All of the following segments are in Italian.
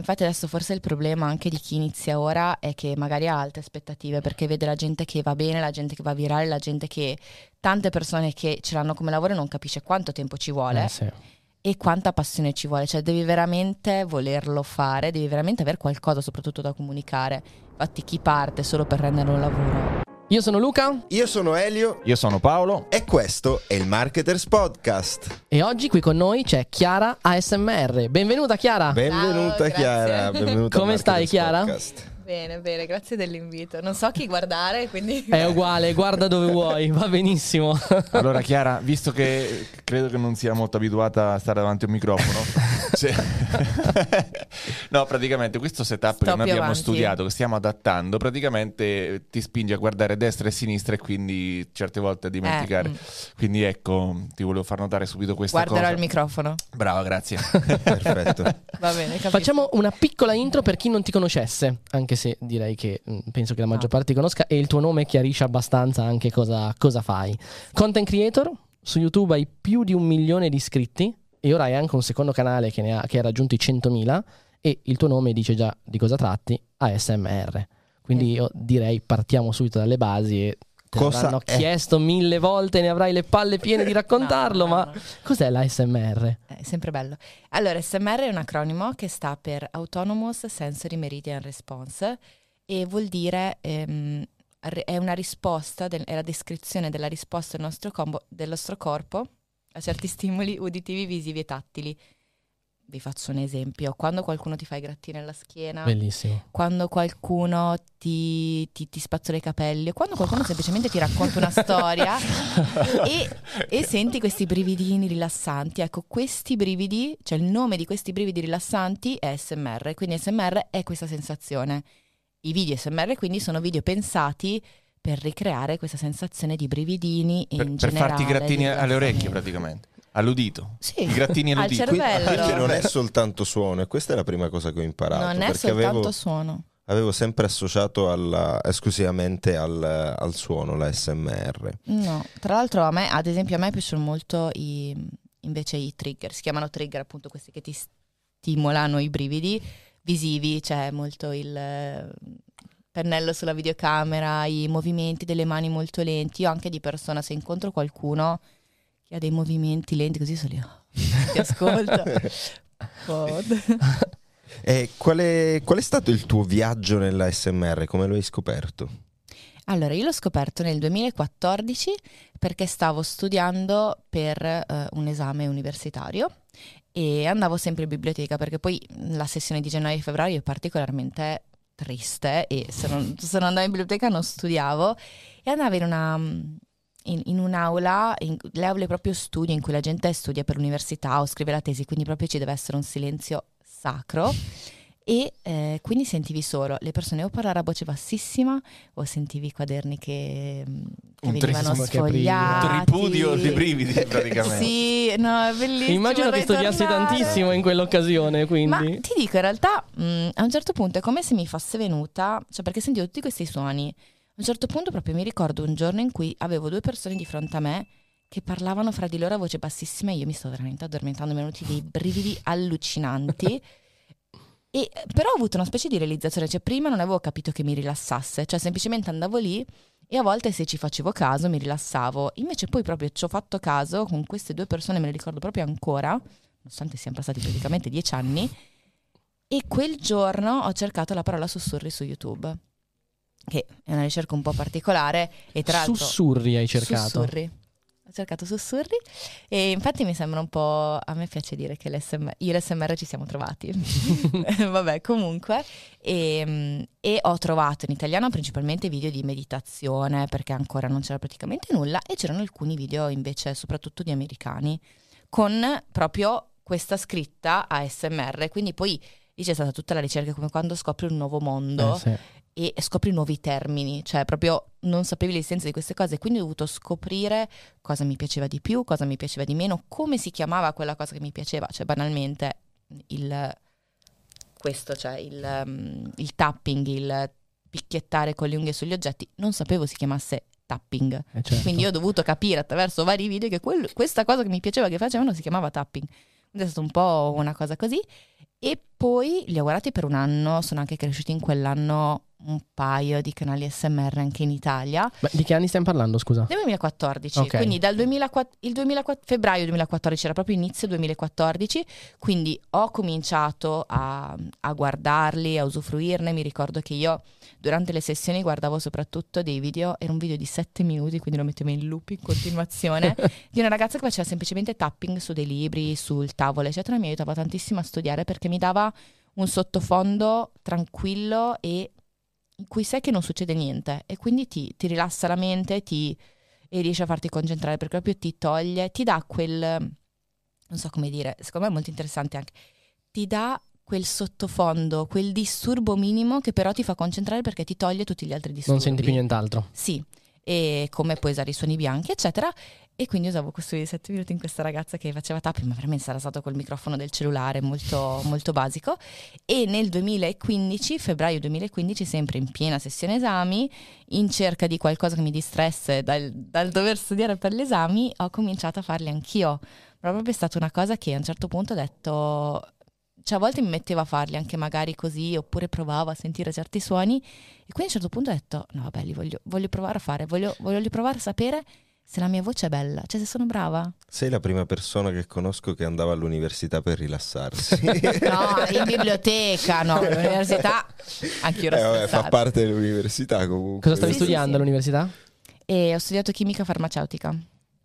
Infatti adesso forse il problema anche di chi inizia ora è che magari ha alte aspettative perché vede la gente che va bene, la gente che va virale, la gente che tante persone che ce l'hanno come lavoro non capisce quanto tempo ci vuole Eh, sì. e quanta passione ci vuole, cioè devi veramente volerlo fare, devi veramente avere qualcosa soprattutto da comunicare. Infatti chi parte solo per rendere un lavoro Io sono Luca Io sono Elio Io sono Paolo. e questo è il Marketers Podcast. e oggi qui con noi c'è Chiara ASMR. Benvenuta Chiara. Benvenuta grazie. Chiara, benvenuta Come stai, Chiara? Podcast. Bene, bene, grazie dell'invito. Non so chi guardare, quindi... È uguale, guarda dove vuoi, va benissimo. Allora, Chiara, visto che credo che non sia molto abituata a stare davanti a un microfono, se- no, praticamente questo setup Sto che noi abbiamo avanti. studiato, che stiamo adattando, praticamente ti spinge a guardare destra e sinistra e quindi certe volte a dimenticare. Eh, mm. Quindi ecco, ti volevo far notare subito questa Guarderò cosa. il microfono. Brava, grazie. Perfetto. Va bene, capisco. Facciamo una piccola intro per chi non ti conoscesse, anche se direi che mh, penso che la maggior Ah. parte ti conosca e il tuo nome chiarisce abbastanza anche cosa, cosa fai. Content creator, su YouTube hai più di un milione di iscritti e ora hai anche un secondo canale che, ne ha, che ha raggiunto i 100.000 e il tuo nome dice già di cosa tratti, ASMR. Quindi io direi partiamo subito dalle basi e te Cosa l'hanno è? chiesto mille volte, ne avrai le palle piene di raccontarlo, No, no, ma no. cos'è l'ASMR? È sempre bello. Allora, SMR è un acronimo che sta per Autonomous Sensory Meridian Response e vuol dire ehm, è una risposta, è la descrizione della risposta del nostro, combo- del nostro corpo a certi stimoli uditivi, visivi e tattili. Vi faccio un esempio. Quando qualcuno ti fa i grattini alla schiena, Bellissimo. quando qualcuno ti, ti, ti spazzola i capelli, o quando qualcuno semplicemente ti racconta una storia e, e senti questi brividini rilassanti. Ecco, questi brividi, cioè il nome di questi brividi rilassanti è SMR, quindi SMR è questa sensazione. I video SMR quindi sono video pensati per ricreare questa sensazione di brividini per, in per generale. farti i grattini alle orecchie praticamente. All'udito. Sì, I grattini al all'udito. Quindi, cervello. quindi non è soltanto suono, e questa è la prima cosa che ho imparato. Non è perché soltanto avevo, suono. avevo sempre associato alla- esclusivamente al, al suono la SMR. No, tra l'altro a me, ad esempio, a me piacciono molto i, invece i trigger, si chiamano trigger appunto questi che ti stimolano i brividi visivi, c'è molto il pennello sulla videocamera, i movimenti delle mani molto lenti, io anche di persona se incontro qualcuno che ha dei movimenti lenti così sono lì, "Oh, ti ascolto. Pod. E qual è, qual è stato il tuo viaggio nella SMR? Come lo hai scoperto? Allora, io l'ho scoperto nel 2014 perché stavo studiando per eh, un esame universitario e andavo sempre in biblioteca perché poi la sessione di gennaio e febbraio è particolarmente triste e se non, se non andavo in biblioteca non studiavo e andavo in una in, in un'aula, in, le aule proprio studio in cui la gente studia per l'università o scrive la tesi, quindi proprio ci deve essere un silenzio sacro e eh, quindi sentivi solo le persone o parlare a voce bassissima o sentivi i quaderni che, mm, che Un venivano trismo che sfogliati. Tripudio di brividi praticamente. Sì, no, è bellissimo. Immagino che studiassi tornare. tantissimo in quell'occasione, Ma quindi. ti dico, in realtà mh, a un certo punto è come se mi fosse venuta, cioè perché sentivo tutti questi suoni. A un certo punto proprio mi ricordo un giorno in cui avevo due persone di fronte a me che parlavano fra di loro a voce bassissima e io mi stavo veramente addormentando, mi erano venuti dei brividi allucinanti. E, però ho avuto una specie di realizzazione, cioè prima non avevo capito che mi rilassasse, cioè semplicemente andavo lì e a volte se ci facevo caso mi rilassavo, invece poi proprio ci ho fatto caso con queste due persone, me le ricordo proprio ancora, nonostante siano passati praticamente dieci anni, e quel giorno ho cercato la parola sussurri su YouTube, che è una ricerca un po' particolare e tra l'altro... Sussurri hai cercato. Sussurri. Ho cercato sussurri e infatti mi sembra un po'... A me piace dire che l'SMR, io e l'SMR ci siamo trovati. Vabbè, comunque. E, mm, e ho trovato in italiano principalmente video di meditazione perché ancora non c'era praticamente nulla e c'erano alcuni video invece soprattutto di americani con proprio questa scritta ASMR. Quindi poi lì c'è stata tutta la ricerca come quando scopri un nuovo mondo Eh, sì. E scopri nuovi termini, cioè proprio non sapevi l'esistenza di queste cose, quindi ho dovuto scoprire cosa mi piaceva di più, cosa mi piaceva di meno, come si chiamava quella cosa che mi piaceva, cioè banalmente il questo, cioè il, um, il tapping, il picchiettare con le unghie sugli oggetti, non sapevo si chiamasse tapping. Eh, certo. Quindi io ho dovuto capire attraverso vari video che quel- questa cosa che mi piaceva che facevano si chiamava tapping. Quindi è stato un po' una cosa così. E poi li ho guardati per un anno, sono anche cresciuti in quell'anno un paio di canali SMR anche in Italia. Ma di che anni stiamo parlando, scusa? Nel 2014, Ok. quindi dal 2004, il 2004 febbraio 2014 era proprio inizio 2014, quindi ho cominciato a, a guardarli, a usufruirne. Mi ricordo che io durante le sessioni guardavo soprattutto dei video, era un video di 7 minuti, quindi lo mettevo in loop in continuazione, di una ragazza che faceva semplicemente tapping su dei libri, sul tavolo, eccetera. Mi aiutava tantissimo a studiare perché mi dava un sottofondo tranquillo e in cui sai che non succede niente e quindi ti, ti rilassa la mente ti, e riesci a farti concentrare perché proprio ti toglie, ti dà quel, non so come dire, secondo me è molto interessante anche, ti dà quel sottofondo, quel disturbo minimo che però ti fa concentrare perché ti toglie tutti gli altri disturbi. Non senti più nient'altro. Sì, e come puoi usare i suoni bianchi, eccetera. E quindi usavo questi sette minuti in questa ragazza che faceva tapping, ma veramente sarà stato col microfono del cellulare, molto, molto basico. E nel 2015, febbraio 2015, sempre in piena sessione esami, in cerca di qualcosa che mi distresse dal, dal dover studiare per gli esami, ho cominciato a farli anch'io. Proprio è stata una cosa che a un certo punto ho detto, cioè a volte mi mettevo a farli anche magari così, oppure provavo a sentire certi suoni, e quindi a un certo punto ho detto, no vabbè, li voglio, voglio provare a fare, voglio, voglio provare a sapere se la mia voce è bella, cioè se sono brava. Sei la prima persona che conosco che andava all'università per rilassarsi. No, in biblioteca, no, all'università anche io ero Eh, vabbè, fa parte dell'università comunque. Cosa stavi Sì, sì, studiando sì. all'università? E ho studiato chimica farmaceutica.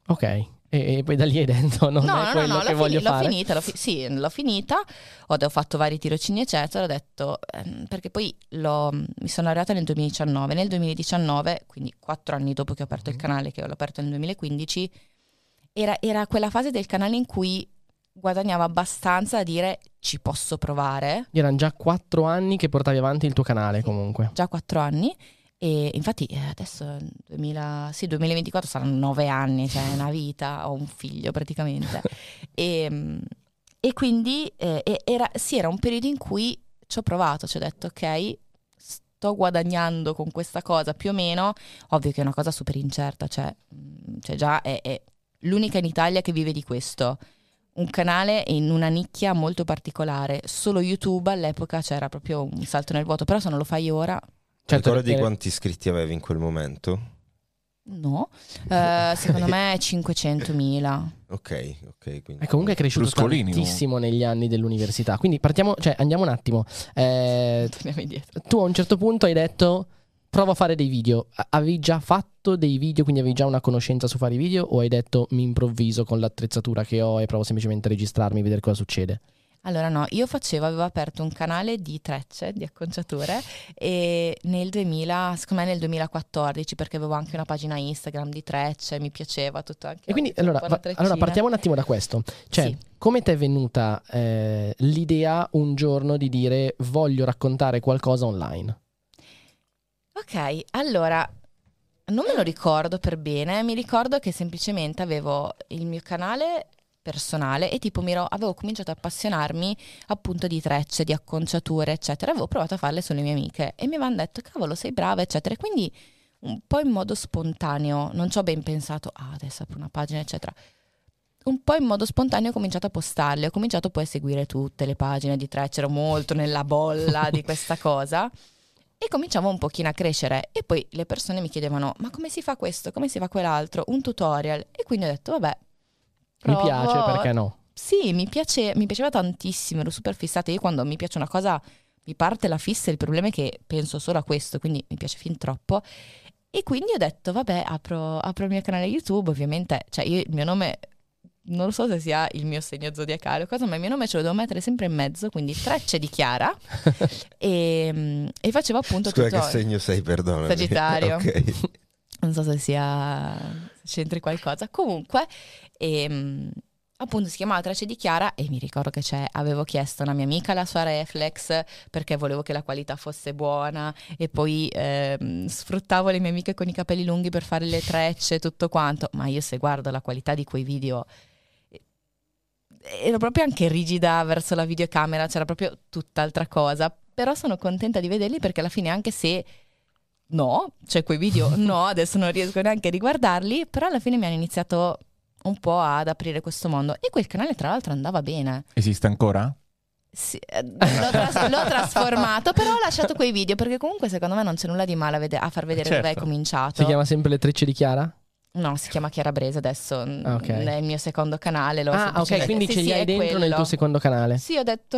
Ok. E, e poi da lì hai detto non no, è no, quello no, che l'ho, voglio l'ho fare. finita, l'ho fi- sì, l'ho finita, ho, ho fatto vari tirocini eccetera, ho detto, ehm, perché poi l'ho- mi sono arrivata nel 2019, nel 2019, quindi quattro anni dopo che ho aperto il canale, che l'ho aperto nel 2015, era, era quella fase del canale in cui guadagnavo abbastanza da dire ci posso provare, Erano già quattro anni che portavi avanti il tuo canale comunque. già quattro anni, e infatti eh, adesso 2000, sì, 2024 saranno nove anni, cioè una vita, ho un figlio praticamente. e, mm, e quindi eh, era, sì, era un periodo in cui ci ho provato, ci ho detto ok, sto guadagnando con questa cosa più o meno, ovvio che è una cosa super incerta, cioè, mm, cioè già è, è l'unica in Italia che vive di questo. Un canale in una nicchia molto particolare, solo YouTube all'epoca c'era proprio un salto nel vuoto, però se non lo fai ora, Certo, Ricordi era- quanti iscritti avevi in quel momento? no, Eh, secondo me 500.000. Ok, ok. Quindi... E comunque è cresciuto Bruscolini, tantissimo negli anni dell'università. Quindi partiamo, cioè andiamo un attimo. Eh, Torniamo indietro. tu a un certo punto hai detto provo a fare dei video. Avevi già fatto dei video, quindi avevi già una conoscenza su fare i video o hai detto mi improvviso con l'attrezzatura che ho e provo semplicemente a registrarmi e vedere cosa succede? Allora no, io facevo, avevo aperto un canale di trecce, di acconciature e nel 2000, secondo me nel 2014 perché avevo anche una pagina Instagram di trecce, mi piaceva tutto anche E quindi allora, va- allora partiamo un attimo da questo. Cioè, Sì. come ti è venuta eh, l'idea un giorno di dire voglio raccontare qualcosa online? Ok, allora non me lo ricordo per bene, mi ricordo che semplicemente avevo il mio canale personale e tipo mi ero- avevo cominciato a appassionarmi appunto di trecce, di acconciature, eccetera. Avevo provato a farle sulle mie amiche e mi avevano detto cavolo sei brava, eccetera. E quindi un po' in modo spontaneo, non ci ho ben pensato, ah adesso apro una pagina, eccetera. Un po' in modo spontaneo ho cominciato a postarle, ho cominciato poi a seguire tutte le pagine di trecce, ero molto nella bolla di questa cosa e cominciamo un pochino a crescere e poi le persone mi chiedevano ma come si fa questo, come si fa quell'altro, un tutorial e quindi ho detto vabbè. Mi provo. piace perché no? Sì, mi, piace, mi piaceva tantissimo, ero super fissata. Io quando mi piace una cosa mi parte la fissa, il problema è che penso solo a questo, quindi mi piace fin troppo. E quindi ho detto, vabbè, apro, apro il mio canale YouTube, ovviamente, cioè io il mio nome, non so se sia il mio segno zodiacale o cosa, ma il mio nome ce lo devo mettere sempre in mezzo, quindi trecce di Chiara. e, e facevo appunto Scusa, tutto... che segno sei, perdona. Sagittario. ok. non so se sia se c'entri qualcosa comunque ehm, appunto si chiamava Tracce di Chiara e mi ricordo che avevo chiesto a una mia amica la sua reflex perché volevo che la qualità fosse buona e poi ehm, sfruttavo le mie amiche con i capelli lunghi per fare le trecce e tutto quanto ma io se guardo la qualità di quei video eh, ero proprio anche rigida verso la videocamera c'era proprio tutt'altra cosa però sono contenta di vederli perché alla fine anche se no, cioè quei video no, adesso non riesco neanche a riguardarli, però alla fine mi hanno iniziato un po' ad aprire questo mondo e quel canale tra l'altro andava bene. Esiste ancora? Sì, eh, l'ho, tras- l'ho trasformato, però ho lasciato quei video perché comunque secondo me non c'è nulla di male a, vede- a far vedere Certo. dove hai cominciato. Si chiama sempre Le Trecce di Chiara? No, si chiama Chiara Brese adesso, Ah, ok. è il mio secondo canale. l'ho Ah, ok, quindi sì, ce li sì, hai dentro nel quello. tuo secondo canale. Sì, ho detto,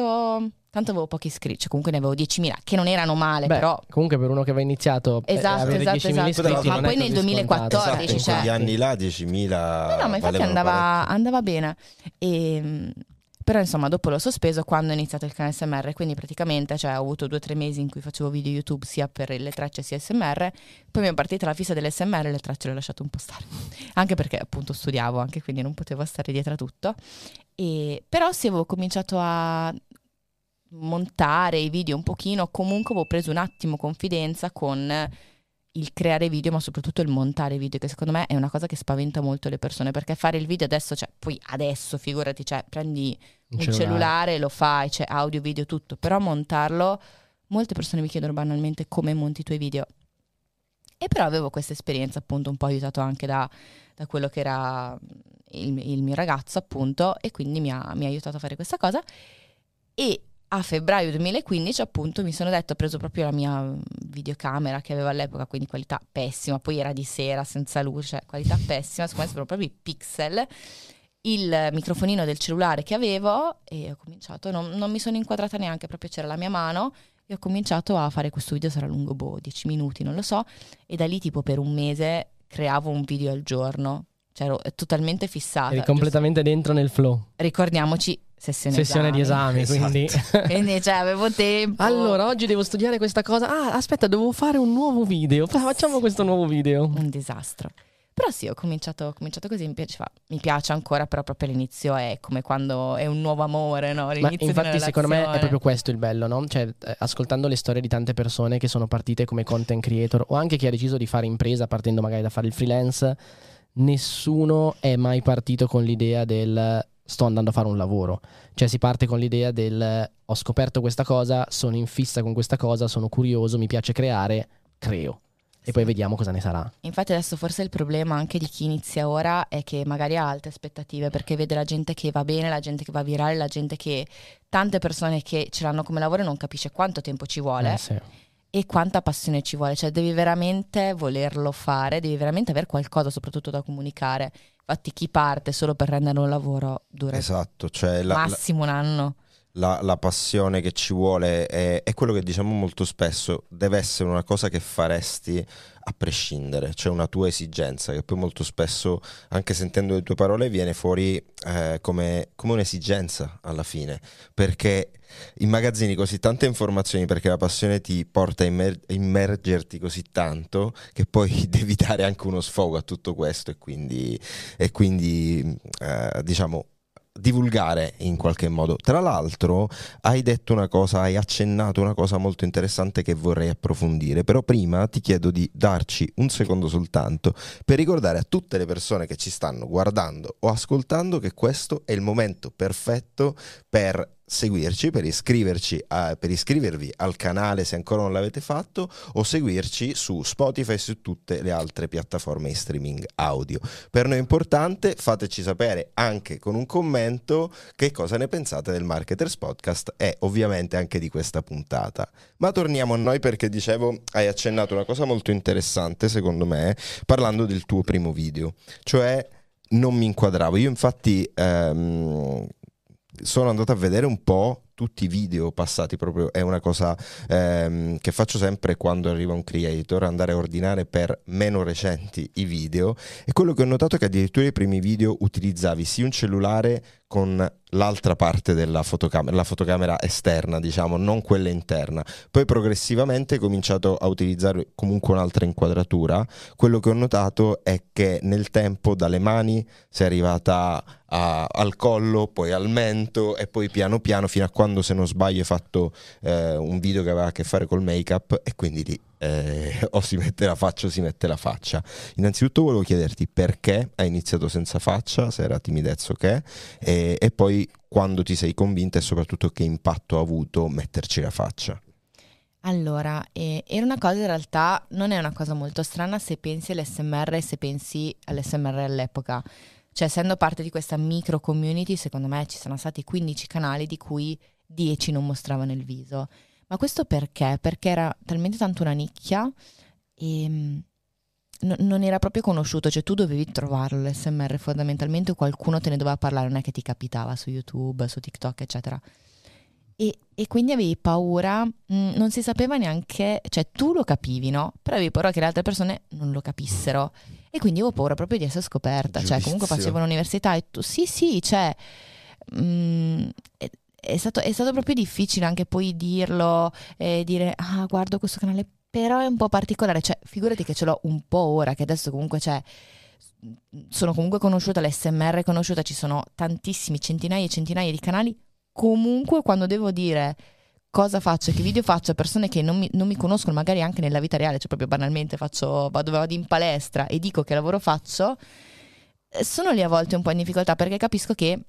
tanto avevo pochi iscritti, cioè comunque ne avevo 10.000, che non erano male, Beh, però... comunque per uno che aveva iniziato eh, Esatto, avere esatto, 10.000 esatto. iscritti Ma poi nel così 2014, scontato. Esatto, in cioè- quegli anni là 10.000 No, no, ma infatti andava, andava bene. E, però insomma dopo l'ho sospeso quando ho iniziato il canale SMR, quindi praticamente cioè, ho avuto due o tre mesi in cui facevo video YouTube sia per le tracce sia SMR, poi mi è partita la fissa dell'SMR e le tracce le ho lasciate un po' stare, anche perché appunto studiavo anche quindi non potevo stare dietro a tutto. E, però sì avevo cominciato a montare i video un pochino, comunque avevo preso un attimo confidenza con il creare video, ma soprattutto il montare video, che secondo me è una cosa che spaventa molto le persone, perché fare il video adesso, cioè, poi adesso, figurati, cioè, prendi un cellulare, lo fai, c'è audio, video, tutto, però montarlo, molte persone mi chiedono banalmente come monti i tuoi video. E però avevo questa esperienza appunto un po' aiutato anche da, da quello che era il, il mio ragazzo appunto e quindi mi ha, mi ha aiutato a fare questa cosa. E a febbraio 2015 appunto mi sono detto ho preso proprio la mia videocamera che avevo all'epoca quindi qualità pessima poi era di sera senza luce cioè qualità pessima secondo me sembrano proprio i pixel il microfonino del cellulare che avevo e ho cominciato non, non mi sono inquadrata neanche proprio c'era la mia mano e ho cominciato a fare questo video sarà lungo boh 10 minuti non lo so e da lì tipo per un mese creavo un video al giorno cioè ero totalmente fissata Eri completamente dentro nel flow. ricordiamoci sessione, Sessione di esami. esami, Esatto. quindi... quindi cioè avevo tempo Allora, oggi devo studiare questa cosa. Ah, aspetta, devo fare un nuovo video. Fa- Facciamo questo nuovo video. un disastro. Però sì, ho cominciato, ho cominciato così, mi piaceva, mi piace ancora, però proprio all'inizio è come quando è un nuovo amore, no? L'inizio infatti, secondo me è proprio questo il bello, no? Cioè, eh, ascoltando le storie di tante persone che sono partite come content creator o anche chi ha deciso di fare impresa partendo magari da fare il freelance, nessuno è mai partito con l'idea del sto andando a fare un lavoro. Cioè, si parte con l'idea del ho scoperto questa cosa, sono in fissa con questa cosa, sono curioso, mi piace creare, creo. E poi vediamo cosa ne sarà. Infatti adesso forse il problema anche di chi inizia ora è che magari ha alte aspettative perché vede la gente che va bene, la gente che va virale, la gente che tante persone che ce l'hanno come lavoro e non capisce quanto tempo ci vuole Eh, sì. e quanta passione ci vuole, cioè devi veramente volerlo fare, devi veramente avere qualcosa soprattutto da comunicare. Infatti chi parte solo per rendere un lavoro dura Esatto, cioè la, la- massimo un anno. La- la passione che ci vuole è, è quello che diciamo molto spesso, deve essere una cosa che faresti a prescindere, cioè una tua esigenza che poi molto spesso, anche sentendo le tue parole, viene fuori eh, come, come un'esigenza alla fine, perché immagazzini così tante informazioni perché la passione ti porta a immer- immergerti così tanto che poi devi dare anche uno sfogo a tutto questo e quindi, e quindi eh, diciamo divulgare in qualche modo. Tra l'altro hai detto una cosa, hai accennato una cosa molto interessante che vorrei approfondire, però prima ti chiedo di darci un secondo soltanto per ricordare a tutte le persone che ci stanno guardando o ascoltando che questo è il momento perfetto per seguirci, per iscriverci a- per iscrivervi al canale se ancora non l'avete fatto o seguirci su Spotify e su tutte le altre piattaforme di streaming audio. Per noi è importante, fateci sapere anche con un commento che cosa ne pensate del Marketers Podcast e ovviamente anche di questa puntata. Ma torniamo a noi perché dicevo, hai accennato una cosa molto interessante secondo me, parlando del tuo primo video, cioè non mi inquadravo. Io infatti ehm, sono andato a vedere un po' tutti i video passati proprio è una cosa ehm, che faccio sempre quando arriva un creator andare a ordinare per meno recenti i video. E quello che ho notato è che addirittura i primi video utilizzavi sì un cellulare con l'altra parte della fotocamera, la fotocamera esterna, diciamo, non quella interna. Poi progressivamente hai cominciato a utilizzare comunque un'altra inquadratura. Quello che ho notato è che nel tempo dalle mani sei arrivata a- al collo, poi al mento e poi piano piano fino a quando se non sbaglio hai fatto eh, un video che aveva a che fare col make-up e quindi lì eh, o si mette la faccia o si mette la faccia. Innanzitutto volevo chiederti perché hai iniziato senza faccia, se era timidezza o che, e, e poi quando ti sei convinta e soprattutto che impatto ha avuto metterci la faccia. Allora, eh, era una cosa in realtà, non è una cosa molto strana se pensi all'SMR e se pensi all'SMR all'epoca. Cioè, essendo parte di questa micro community, secondo me ci sono stati 15 canali di cui 10 non mostravano il viso. Ma questo perché? Perché era talmente tanto una nicchia e mm, no- non era proprio conosciuto, cioè tu dovevi trovarlo l'SMR fondamentalmente o qualcuno te ne doveva parlare, non è che ti capitava su YouTube, su TikTok, eccetera. E, e quindi avevi paura, mh, non si sapeva neanche, cioè tu lo capivi, no? Però avevi paura che le altre persone non lo capissero. E quindi avevo paura proprio di essere scoperta. Cioè, comunque Giudizio. facevo l'università e tu, sì, sì, cioè, mh, è, stato, è stato proprio difficile anche poi dirlo e dire, ah, guardo questo canale, però è un po' particolare. Cioè, figurati che ce l'ho un po' ora, che adesso comunque c'è sono comunque conosciuta, l'SMR è conosciuta, ci sono tantissimi, centinaia e centinaia di canali. Comunque, quando devo dire cosa faccio, che video faccio a persone che non mi, non mi conoscono, magari anche nella vita reale, cioè proprio banalmente faccio, vado, vado in palestra e dico che lavoro faccio, sono lì a volte un po' in difficoltà perché capisco che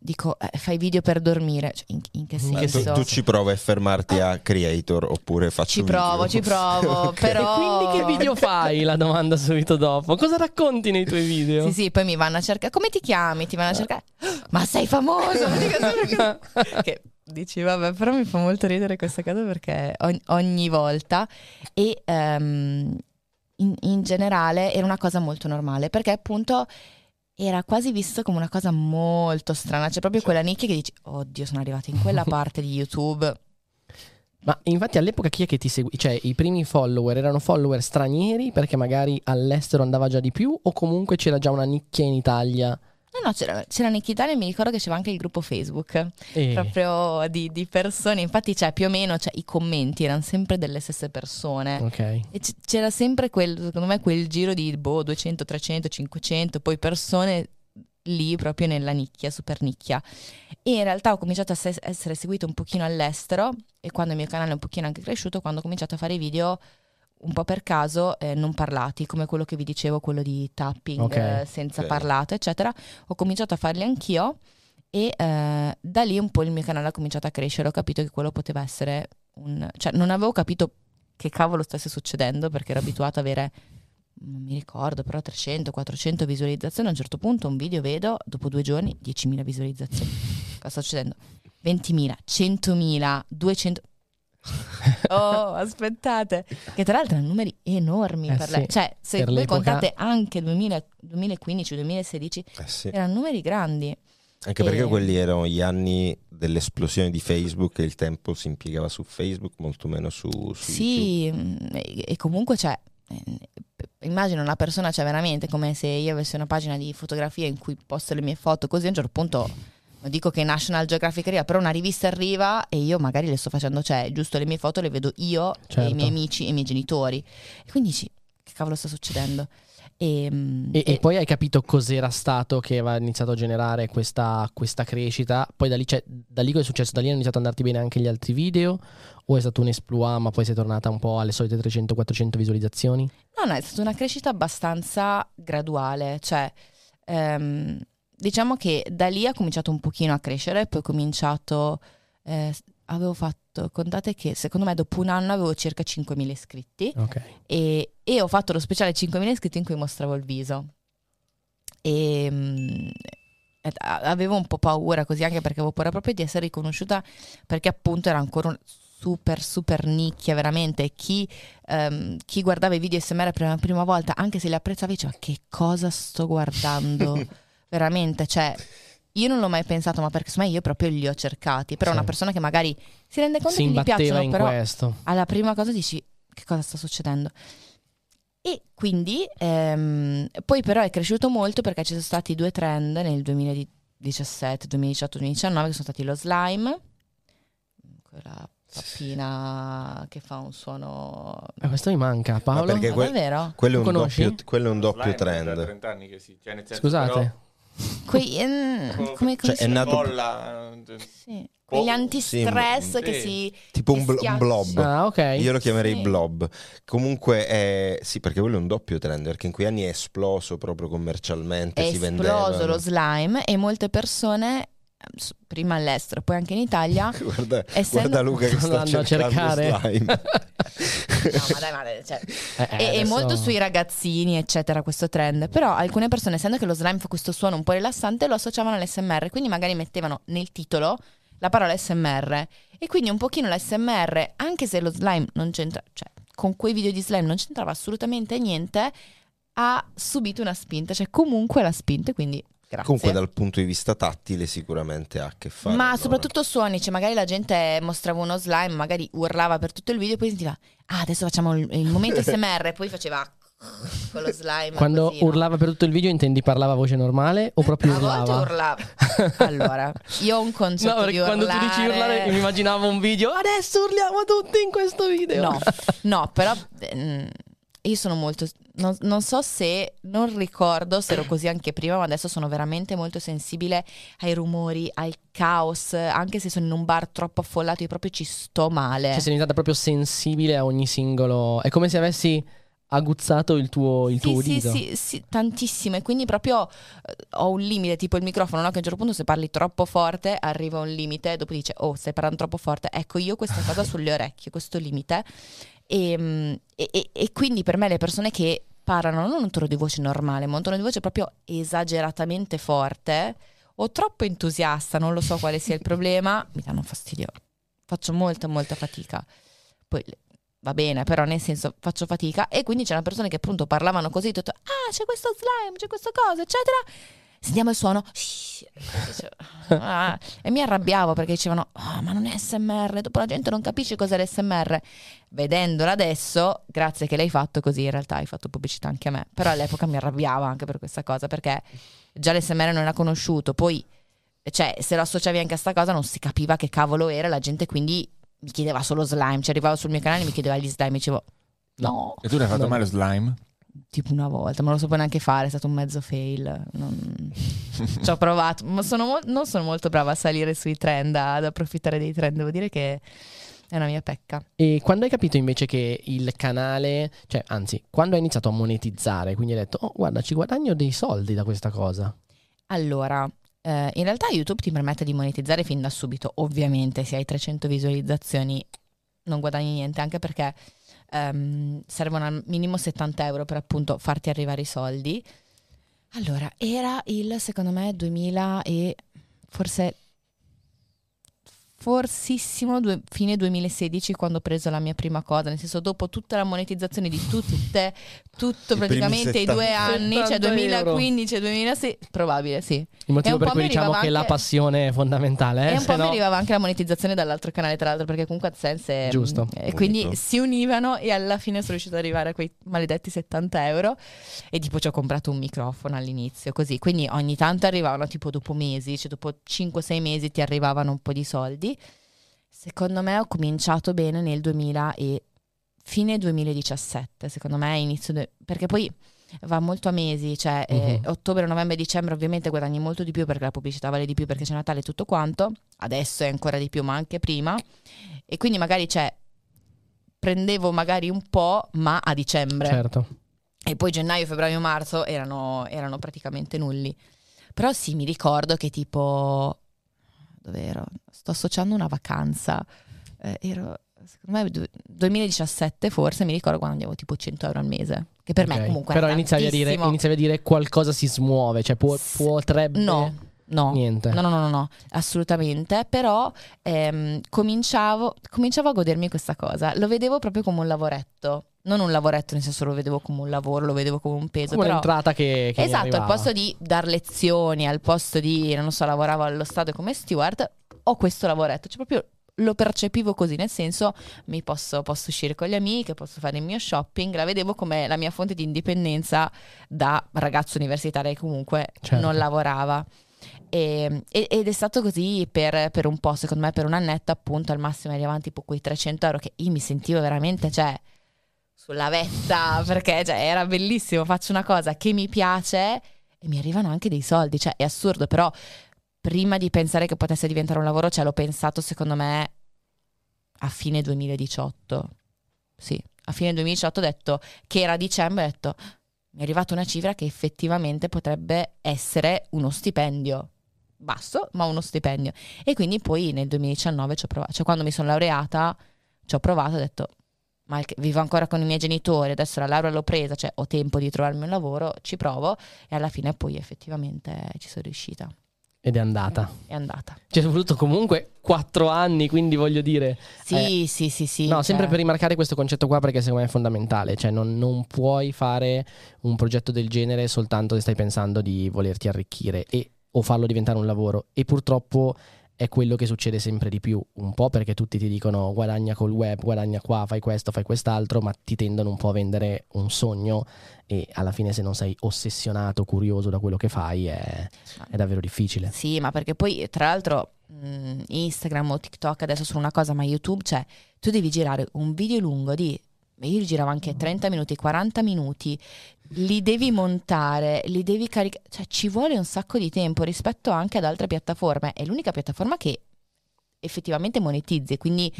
dico eh, fai video per dormire, cioè, in, in che che senso? tu, tu ci provi a fermarti a creator oppure faccio Ci video? provo, ci provo, Ok. però... E quindi che video fai? La domanda subito dopo. Cosa racconti nei tuoi video? Sì, sì, poi mi vanno a cercare. Come ti chiami? Ti vanno a cercare. Ma sei famoso! Che dici, vabbè, però mi fa molto ridere questa cosa perché ogni, ogni volta e ehm, in, in generale era una cosa molto normale perché appunto era quasi visto come una cosa molto strana. C'è proprio quella nicchia che dici, oddio, sono arrivata in quella parte di YouTube. Ma infatti all'epoca chi è che ti segui? Cioè i primi follower erano follower stranieri perché magari all'estero andava già di più o comunque c'era già una nicchia in Italia? No, no, c'era, c'era Nick Italia e mi ricordo che c'era anche il gruppo Facebook. E... proprio di, di persone. Infatti, c'è più o meno cioè, i commenti erano sempre delle stesse persone. Ok. E c- c'era sempre quel, secondo me, quel giro di boh, 200, 300, 500, poi persone lì proprio nella nicchia, super nicchia. E in realtà ho cominciato a se- essere seguito un pochino all'estero e quando il mio canale è un pochino anche cresciuto, quando ho cominciato a fare video un po' per caso eh, non parlati, come quello che vi dicevo, quello di tapping Ok, eh, senza ok. parlato, eccetera. Ho cominciato a farli anch'io e eh, da lì un po' il mio canale ha cominciato a crescere, ho capito che quello poteva essere un... cioè non avevo capito che cavolo stesse succedendo perché ero abituato ad avere, non mi ricordo, però 300, 400 visualizzazioni, a un certo punto un video vedo, dopo due giorni 10.000 visualizzazioni. Cosa sta succedendo? 20.000, 100.000, 200... Oh, aspettate, che tra l'altro erano numeri enormi Eh per sì, lei. Cioè, se per voi l'epoca- contate anche 2000 2015-2016, Eh sì. erano numeri grandi. Anche perché E- quelli erano gli anni dell'esplosione di Facebook e il tempo si impiegava su Facebook, molto meno su, su YouTube. Sì, mm, e, comunque cioè, eh, immagino una persona, cioè veramente come se io avessi una pagina di fotografie in cui posto le mie foto, così a un certo punto dico che National Geographic arriva, però una rivista arriva e io magari le sto facendo, cioè giusto le mie foto le vedo io e Certo. i miei amici e i miei genitori. E quindi dici, che cavolo sta succedendo? E, mm, E, e e- poi hai capito cos'era stato che aveva iniziato a generare questa, questa crescita? Poi da lì, cioè, da lì cosa è successo? Da lì hanno iniziato ad andarti bene anche gli altri video? O è stato un esploit ma poi sei tornata un po' alle solite 300-400 visualizzazioni? No, no, è stata una crescita abbastanza graduale, cioè ehm, diciamo che da lì ha cominciato un pochino a crescere, poi ho cominciato, eh, avevo fatto, contate che secondo me dopo un anno avevo circa 5.000 iscritti Ok. e, e ho fatto lo speciale 5.000 iscritti in cui mostravo il viso. E ed a- avevo un po' paura così anche perché avevo paura proprio di essere riconosciuta perché appunto era ancora un- super super nicchia veramente chi, ehm, chi guardava i video SMR per la prima volta anche se li apprezzava diceva che cosa sto guardando veramente cioè io non l'ho mai pensato ma perché me io proprio li ho cercati però Sì. una persona che magari si rende conto Si che gli piacciono in però questo. alla prima cosa dici che cosa sta succedendo e quindi ehm, poi però è cresciuto molto perché ci sono stati due trend nel 2017, 2018, 2019 che sono stati lo slime quella pappina che fa un suono Eh, questo mi manca, Paolo. perché Ma que- davvero? Quello è un doppio, quello è un doppio trend. 30 anni che sì. Cioè, nel senso, Scusate. però- Quei, ehm, come, come Cioè, si è chiama? nato- Bolla, eh, Sì. Po- Quegli antistress sì, che sì. si Tipo un, che un schiaccia. blob. Ah, ok. Io lo chiamerei Sì. blob. Comunque, è... sì, perché quello è un doppio trend. Perché in quei anni è esploso proprio commercialmente. è si esploso vendeva. lo slime e molte persone prima all'estero poi anche in Italia Guarda, Essendo- guarda Luca che Sto sta andando a cercando cercare. slime. No, ma dai, ma dai, cioè, Eh, eh, è, è adesso- molto sui ragazzini, eccetera, questo trend. Però alcune persone, essendo che lo slime fa questo suono un po' rilassante, lo associavano all'SMR. Quindi magari mettevano nel titolo la parola SMR. E quindi un pochino l'SMR, anche se lo slime non c'entra, cioè con quei video di slime non c'entrava assolutamente niente, ha subito una spinta, cioè comunque l'ha spinta, quindi grazie. Comunque dal punto di vista tattile sicuramente ha a che fare. Ma allora. soprattutto suoni, cioè magari la gente mostrava uno slime, magari urlava per tutto il video e poi sentiva, ah adesso facciamo il, il momento SMR e poi faceva con lo slime. Quando così, no? urlava per tutto il video intendi parlava a voce normale o proprio A volte urlava? urlava. Allora, io ho un concetto No, di perché urlare... quando tu dici urlare mi immaginavo un video Adesso urliamo tutti in questo video No, no, però ehm, io sono molto... Non, non so se, non ricordo se ero così anche prima, ma adesso sono veramente molto sensibile ai rumori, al caos, anche se sono in un bar troppo affollato, io proprio ci sto male. Cioè sei diventata proprio sensibile a ogni singolo È come se avessi aguzzato il tuo, il tuo sì, udito sì, sì, sì, tantissimo. E quindi proprio eh, ho un limite, tipo il microfono, no? che a un certo punto se parli troppo forte arriva un limite, dopo dice, oh, stai parlando troppo forte. Ecco, io questa cosa sulle orecchie, questo limite. E, mm, e- e- e quindi per me le persone che parlano non un tono di voce normale, ma un tono di voce proprio esageratamente forte o troppo entusiasta, non lo so quale sia il problema, mi danno fastidio. Faccio molta, molta fatica. Poi va bene, però nel senso faccio fatica. E quindi c'erano persone che appunto parlavano così, tutto, ah c'è questo slime, c'è questa cosa, eccetera. Sentiamo il suono. E "Ah", e mi arrabbiavo perché dicevano, "Ah, ma non è SMR, dopo la gente non capisce cos'è l'SMR. Vedendola adesso, grazie che l'hai fatto così, in realtà hai fatto pubblicità anche a me. Però all'epoca mi arrabbiavo anche per questa cosa, perché già l'SMR non era conosciuto, poi cioè, se lo associavi anche a sta cosa non si capiva che cavolo era, la gente quindi mi chiedeva solo slime, cioè arrivavo sul mio canale e mi chiedeva gli slime, dicevo no, E tu ne hai fatto No. mai lo slime? Tipo una volta, ma non lo so poi neanche fare, è stato un mezzo fail. Non... Ci ho provato, ma sono mol- non sono molto brava a salire sui trend, ad approfittare dei trend, devo dire che è una mia pecca. E quando hai capito invece che il canale Cioè anzi Quando hai iniziato a monetizzare Quindi hai detto Oh guarda ci guadagno dei soldi da questa cosa Allora, eh, in realtà YouTube ti permette di monetizzare fin da subito, ovviamente se hai 300 visualizzazioni non guadagni niente, anche perché ehm, servono al minimo 70 euro per appunto farti arrivare i soldi. Allora, era il secondo me 2000 e forse forsissimo due- fine 2016 quando ho preso la mia prima cosa, nel senso dopo tutta la monetizzazione di tutte, tutto primi praticamente i due 70 anni, cioè 70 euro. 2015 e 2016, probabile sì. Il motivo per cui mi diciamo che la passione è fondamentale eh? e un po' mi no- arrivava anche la monetizzazione dall'altro canale, tra l'altro, perché comunque AdSense è- Giusto. E quindi si univano e alla fine sono riuscita ad arrivare a quei maledetti 70 euro. E tipo ci ho comprato un microfono all'inizio, così. Quindi ogni tanto arrivavano, tipo dopo mesi, cioè dopo 5-6 mesi ti arrivavano un po' di soldi. Secondo me ho cominciato bene nel 2000 e fine 2017, secondo me inizio, de- perché poi va molto a mesi, cioè eh, Mhm. ottobre, novembre, dicembre ovviamente guadagni molto di più perché la pubblicità vale di più perché c'è Natale e tutto quanto, adesso è ancora di più ma anche prima e quindi magari cioè prendevo magari un po' ma a dicembre Certo e poi gennaio, febbraio, marzo erano, erano praticamente nulli. Però sì, mi ricordo che tipo, dove ero? Sto associando una vacanza, Eh, ero, secondo me, du- 2017 forse, mi ricordo quando andavo tipo 100 euro al mese, che per me Ok. comunque Però iniziavi a, dire, iniziavi a dire qualcosa si smuove Cioè può- potrebbe No, no. Niente No, no, no, no, assolutamente. Però ehm, cominciavo, cominciavo a godermi questa cosa. Lo vedevo proprio come un lavoretto. Non un lavoretto, nel senso lo vedevo come un lavoro, lo vedevo come un peso. Come però... un'entrata che, che Esatto, al posto di dar lezioni, al posto di, non so, lavoravo allo Stato come steward, ho questo lavoretto, cioè proprio lo percepivo così, nel senso mi posso, posso uscire con le amiche, posso fare il mio shopping, la vedevo come la mia fonte di indipendenza da ragazzo universitario che comunque Certo. non lavorava. E- e- ed è stato così per, per un po', secondo me per un annetto appunto al massimo arrivavano tipo quei 300 euro che io mi sentivo veramente, cioè sulla vetta perché cioè, era bellissimo, faccio una cosa che mi piace e mi arrivano anche dei soldi, cioè è assurdo, però prima di pensare che potesse diventare un lavoro, cioè l'ho pensato secondo me a fine 2018. Sì, a fine 2018 ho detto che era dicembre, ho detto mi è arrivata una cifra che effettivamente potrebbe essere uno stipendio. Basso, ma uno stipendio. E quindi poi nel 2019 ci ho provato, cioè quando mi sono laureata ci ho provato, ho detto ma vivo ancora con i miei genitori, adesso la laurea l'ho presa, cioè ho tempo di trovarmi un lavoro, ci provo e alla fine poi effettivamente ci sono riuscita. Ed è andata. è andata. Ci è voluto comunque quattro anni, quindi voglio dire... Sì, sì, sì, sì. no, cioè- sempre per rimarcare questo concetto qua perché secondo me è fondamentale, cioè non, non puoi fare un progetto del genere soltanto se stai pensando di volerti arricchire e, o farlo diventare un lavoro. E purtroppo è quello che succede sempre di più, un po' perché tutti ti dicono guadagna col web, guadagna qua, fai questo, fai quest'altro, ma ti tendono un po' a vendere un sogno e alla fine se non sei ossessionato, curioso da quello che fai è, è davvero difficile. Sì, ma perché poi tra l'altro mh, Instagram o TikTok adesso sono una cosa, ma YouTube, cioè tu devi girare un video lungo di io giravo anche 30 minuti, 40 minuti, li devi montare, li devi caricare, cioè ci vuole un sacco di tempo rispetto anche ad altre piattaforme. È l'unica piattaforma che effettivamente monetizzi, quindi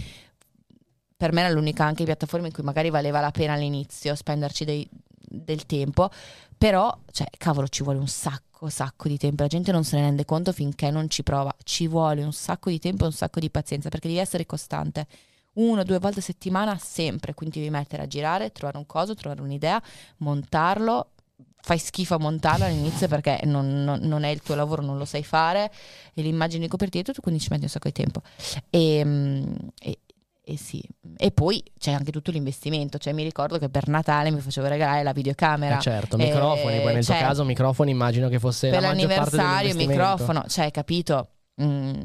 per me era l'unica anche piattaforma in cui magari valeva la pena all'inizio spenderci dei- del tempo, però, cioè, cavolo, ci vuole un sacco, sacco di tempo. La gente non se ne rende conto finché non ci prova. Ci vuole un sacco di tempo e un sacco di pazienza perché devi essere costante. Uno o due volte a settimana sempre, quindi devi mettere a girare, trovare un coso, trovare un'idea, montarlo. Fai schifo a montarlo all'inizio perché non, non- non è il tuo lavoro, non lo sai fare e l'immagine di copertina e tutto, quindi ci metti un sacco di tempo. E, mm, e- e sì, e poi c'è anche tutto l'investimento, cioè mi ricordo che per Natale mi facevo regalare la videocamera. Eh certo, Eh, microfoni, poi nel tuo cioè, caso microfoni immagino che fosse per la maggior parte l'anniversario, il dell'investimento. microfono, cioè capito? Mm,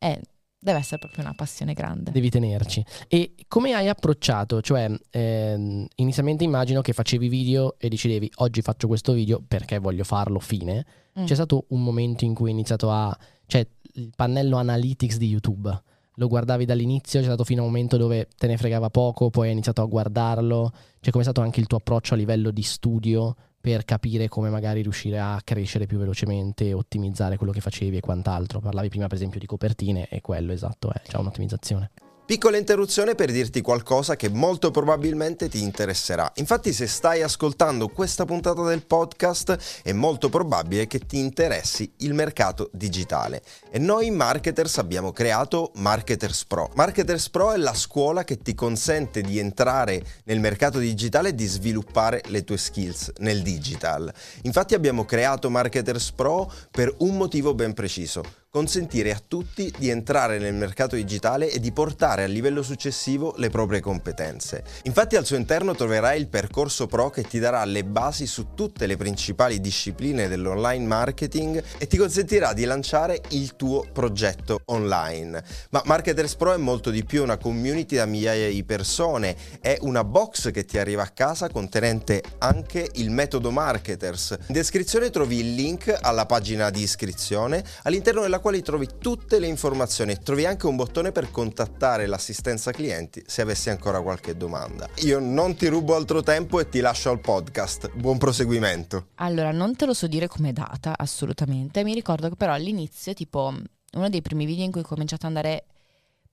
eh, deve essere proprio una passione grande. Devi tenerci. E come hai approcciato? Cioè, ehm, inizialmente immagino che facevi video e decidevi oggi faccio questo video perché voglio farlo, fine. Mm. C'è stato un momento in cui hai iniziato a... cioè il pannello analytics di YouTube. Lo guardavi dall'inizio, c'è stato fino a un momento dove te ne fregava poco, poi hai iniziato a guardarlo. Cioè, com'è stato anche il tuo approccio a livello di studio per capire come magari riuscire a crescere più velocemente, ottimizzare quello che facevi e quant'altro? Parlavi prima, per esempio, di copertine e quello esatto è già un'ottimizzazione. Piccola interruzione per dirti qualcosa che molto probabilmente ti interesserà. Infatti se stai ascoltando questa puntata del podcast è molto probabile che ti interessi il mercato digitale. E noi marketers abbiamo creato Marketers Pro. Marketers Pro è la scuola che ti consente di entrare nel mercato digitale e di sviluppare le tue skills nel digital. Infatti abbiamo creato Marketers Pro per un motivo ben preciso consentire a tutti di entrare nel mercato digitale e di portare a livello successivo le proprie competenze. Infatti al suo interno troverai il percorso pro che ti darà le basi su tutte le principali discipline dell'online marketing e ti consentirà di lanciare il tuo progetto online. Ma Marketers Pro è molto di più, una community da migliaia di persone, è una box che ti arriva a casa contenente anche il metodo Marketers. In descrizione trovi il link alla pagina di iscrizione all'interno della quale trovi tutte le informazioni. Trovi anche un bottone per contattare l'assistenza clienti se avessi ancora qualche domanda. Io non ti rubo altro tempo e ti lascio al podcast. Buon proseguimento. Allora, non te lo so dire come data, assolutamente. Mi ricordo che però all'inizio, tipo, uno dei primi video in cui ho cominciato ad andare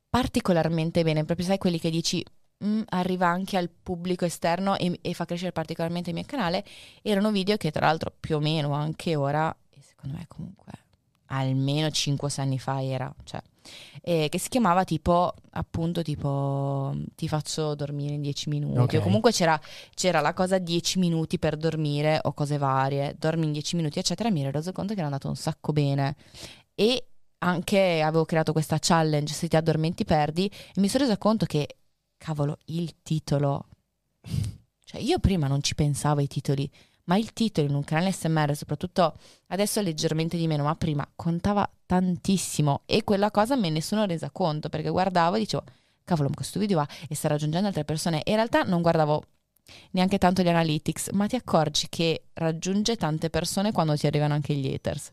particolarmente bene, proprio sai quelli che dici "Mm, arriva anche al pubblico esterno e, e fa crescere particolarmente il mio canale, erano video che tra l'altro più o meno anche ora, e secondo me comunque almeno 5-6 anni fa era, cioè, eh, che si chiamava tipo, appunto, tipo, ti faccio dormire in 10 minuti, Ok. o comunque c'era, c'era la cosa 10 minuti per dormire o cose varie, dormi in 10 minuti, eccetera, mi ero reso conto che era andato un sacco bene. E anche avevo creato questa challenge, se ti addormenti perdi, e mi sono resa conto che, cavolo, il titolo, cioè io prima non ci pensavo ai titoli, ma il titolo in un canale SMR, soprattutto adesso leggermente di meno, ma prima contava tantissimo e quella cosa me ne sono resa conto perché guardavo e dicevo, cavolo, ma questo video va e sta raggiungendo altre persone. E in realtà non guardavo neanche tanto gli analytics, ma ti accorgi che raggiunge tante persone quando ti arrivano anche gli haters.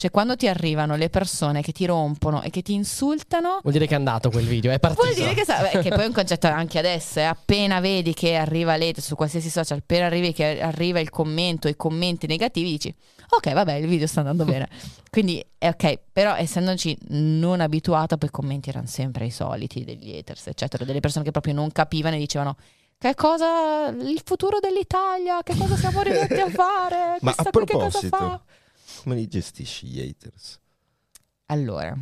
Cioè quando ti arrivano le persone che ti rompono e che ti insultano, Vuol dire che è andato quel video, è partito. Vuol dire che, sa- beh, che poi è un concetto anche adesso, eh, appena vedi che arriva l'ete su qualsiasi social, appena arrivi che arriva il commento, i commenti negativi, dici ok vabbè il video sta andando bene. Quindi è ok, però essendoci non abituata poi i commenti erano sempre i soliti degli haters, eccetera, delle persone che proprio non capivano e dicevano che cosa il futuro dell'Italia, che cosa siamo arrivati a fare, Ma a proposito, fa. Come li gestisci gli haters? Allora,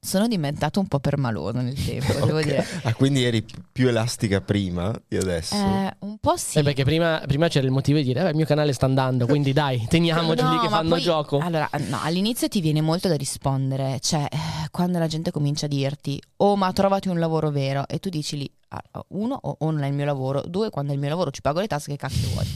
sono diventato un po' permaloso nel tempo, devo Ok. dire. Ah, quindi eri pi- più elastica prima di adesso? Eh, un po' sì. Eh, perché prima, prima c'era il motivo di dire, eh, il mio canale sta andando, quindi dai, teniamoci lì No, che ma fanno poi- gioco. Allora, no, all'inizio ti viene molto da rispondere, cioè eh, quando la gente comincia a dirti "Oh, ma trovati un lavoro vero" e tu dici lì uno o, non è il mio lavoro, due quando è il mio lavoro ci pago le tasse che cacchio vuoi.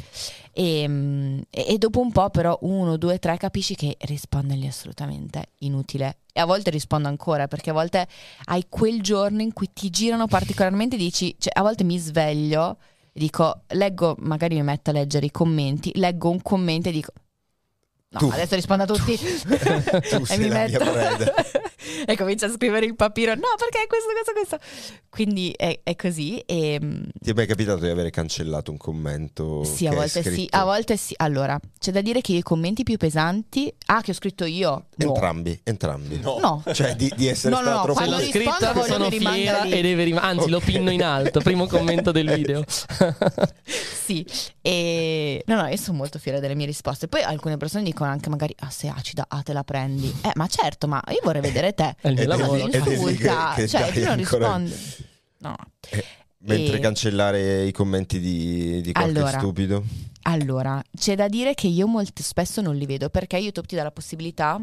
E, mm, e- e dopo un po' però uno, due, tre capisci che rispondergli è assolutamente inutile. E a volte rispondo ancora perché a volte hai quel giorno in cui ti girano particolarmente, dici, cioè a volte mi sveglio dico, leggo, magari mi metto a leggere i commenti, leggo un commento e dico, no, Tu. adesso rispondo a tutti. Tu e sei mi la mia metto preda. e comincio a scrivere il papiro, no, perché questo, questo, questo. Quindi è, è così e... mm, Ti è mai capitato di avere cancellato un commento? Sì, a volte sì, a volte sì. Allora, c'è da dire che i commenti più pesanti... Ah, che ho scritto io? No. Entrambi, entrambi. No. Cioè di, di essere No, no, no, stato troppo... quando l'ho rispondo scritta, sono fiera lì. e deve rimanere. Anzi, lo Ok. pinno in alto. Primo commento del video. Sì, e no, no, io sono molto fiera delle mie risposte. Poi alcune persone dicono anche magari, ah, sei acida, ah, te la prendi. Eh, ma certo, ma io vorrei vedere te. È il mio lavoro. Insulta, che- che cioè, tu non ancora- rispondi. No. Mentre E- cancellare i commenti di, di qualche Allora, stupido. Allora, c'è da dire che io molto spesso non li vedo perché YouTube ti dà la possibilità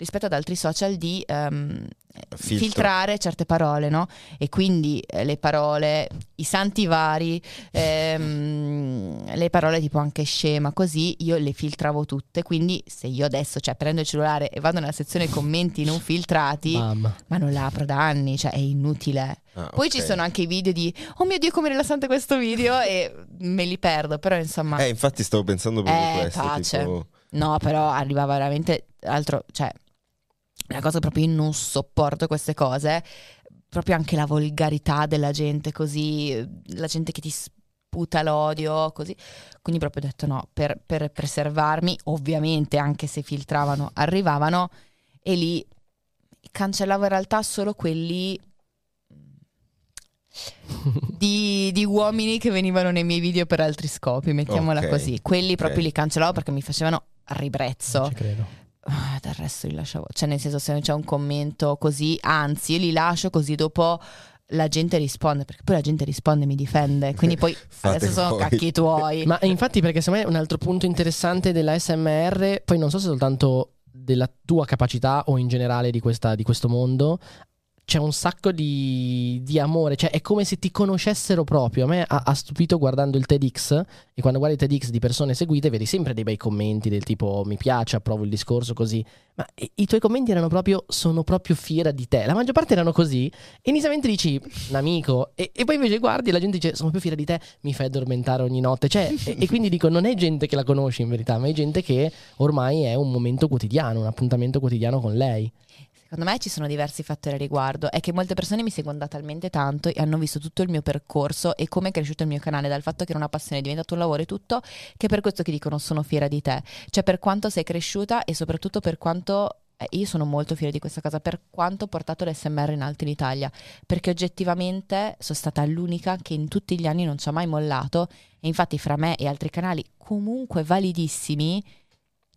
rispetto ad altri social di Filtro. filtrare certe parole, no? E quindi eh, le parole, i santi vari, ehm, le parole tipo anche scema, così io le filtravo tutte. Quindi se io adesso cioè, prendo il cellulare e vado nella sezione commenti non filtrati, Mamma. ma non la apro da anni, cioè è inutile. Ah, Poi ok. ci sono anche i video di oh mio dio come rilassante questo video e me li perdo, però insomma... Eh, infatti stavo pensando proprio Eh, questo. pace. Tipo... No, però arriva veramente altro, cioè una cosa che proprio io non sopporto queste cose, proprio anche la volgarità della gente così, la gente che ti sputa l'odio, così. Quindi proprio ho detto no, per, per preservarmi, ovviamente anche se filtravano, arrivavano e lì cancellavo in realtà solo quelli di, di uomini che venivano nei miei video per altri scopi, mettiamola Ok, così. Quelli proprio ok. li cancellavo perché mi facevano ribrezzo. Ah, del resto li lasciavo. Cioè, nel senso, se non c'è un commento così, anzi, io li lascio così dopo la gente risponde. Perché poi la gente risponde e mi difende. Quindi poi adesso sono voi. cacchi tuoi. Ma infatti, perché secondo me un altro punto interessante della SMR, poi non so se soltanto della tua capacità o in generale di, questa- di questo mondo, c'è un sacco di, di amore, cioè è come se ti conoscessero proprio. A me ha, ha stupito guardando il TEDx e quando guardi il TEDx di persone seguite vedi sempre dei bei commenti del tipo mi piace, approvo il discorso così, ma i, i tuoi commenti erano proprio sono proprio fiera di te. La maggior parte erano così e inizialmente dici un amico e, e poi invece guardi e la gente dice sono più fiera di te, mi fai addormentare ogni notte. Cioè, e, e quindi dico non è gente che la conosci in verità, ma è gente che ormai è un momento quotidiano, un appuntamento quotidiano con lei. Secondo me ci sono diversi fattori a riguardo. È che molte persone mi seguono da talmente tanto e hanno visto tutto il mio percorso e come è cresciuto il mio canale, dal fatto che era una passione è diventato un lavoro e tutto, che per questo che dicono sono fiera di te. Cioè per quanto sei cresciuta e soprattutto per quanto eh, io sono molto fiera di questa cosa per quanto ho portato l'SMR in alto in Italia, perché oggettivamente sono stata l'unica che in tutti gli anni non ci ha mai mollato e infatti fra me e altri canali comunque validissimi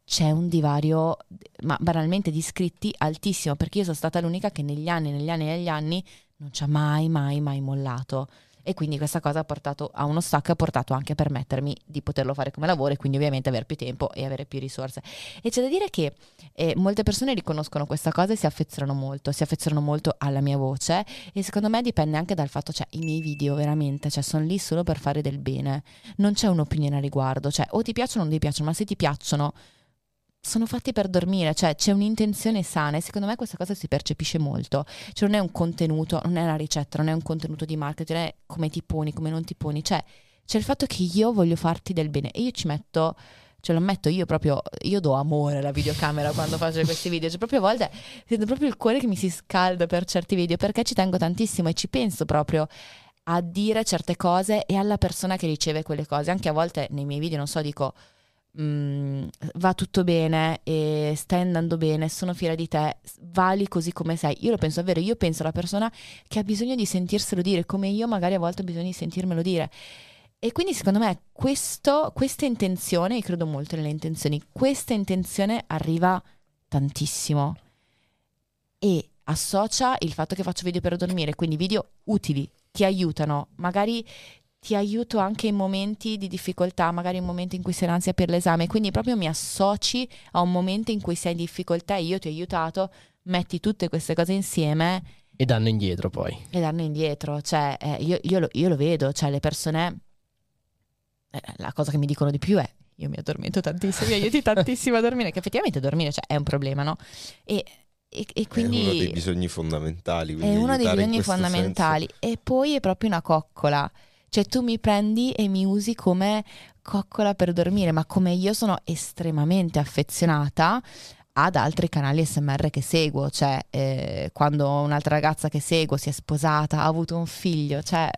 c'è un divario, ma banalmente di iscritti altissimo, perché io sono stata l'unica che negli anni, negli anni, negli anni non ci ha mai, mai, mai mollato. E quindi questa cosa ha portato a uno stacco e ha portato anche a permettermi di poterlo fare come lavoro e quindi ovviamente avere più tempo e avere più risorse. E c'è da dire che eh, molte persone riconoscono questa cosa e si affezionano molto, si affezionano molto alla mia voce e secondo me dipende anche dal fatto, cioè i miei video veramente, cioè sono lì solo per fare del bene, non c'è un'opinione a riguardo, cioè o ti piacciono o non ti piacciono, ma se ti piacciono sono fatti per dormire, cioè c'è un'intenzione sana e secondo me questa cosa si percepisce molto. Cioè non è un contenuto, non è una ricetta, non è un contenuto di marketing, non è come ti poni, come non ti poni, cioè c'è il fatto che io voglio farti del bene e io ci metto ce lo ammetto io proprio, io do amore alla videocamera quando faccio questi video, cioè proprio a volte sento proprio il cuore che mi si scalda per certi video perché ci tengo tantissimo e ci penso proprio a dire certe cose e alla persona che riceve quelle cose, anche a volte nei miei video non so dico "Mm, va tutto bene e stai andando bene, sono fiera di te, vali così come sei. Io lo penso davvero, io penso alla persona che ha bisogno di sentirselo dire, come io magari a volte ho bisogno di sentirmelo dire. E quindi secondo me questo, questa intenzione, io credo molto nelle intenzioni, questa intenzione arriva tantissimo. E associa il fatto che faccio video per dormire, quindi video utili, ti aiutano, magari ti aiuto anche in momenti di difficoltà, magari in momenti in cui sei in ansia per l'esame, quindi proprio mi associ a un momento in cui sei in difficoltà e io ti ho aiutato, metti tutte queste cose insieme E danno indietro poi. e danno indietro, cioè eh, io, io lo, io lo vedo, cioè le persone, eh, la cosa che mi dicono di più è io mi addormento tantissimo, mi aiuti tantissimo a dormire, che effettivamente dormire cioè, è un problema, no? E, e, e quindi... è uno dei bisogni fondamentali. È uno dei bisogni fondamentali e poi è proprio una coccola. Cioè tu mi prendi e mi usi come coccola per dormire, ma come io sono estremamente affezionata ad altri canali SMR che seguo, cioè eh, quando un'altra ragazza che seguo si è sposata, ha avuto un figlio, cioè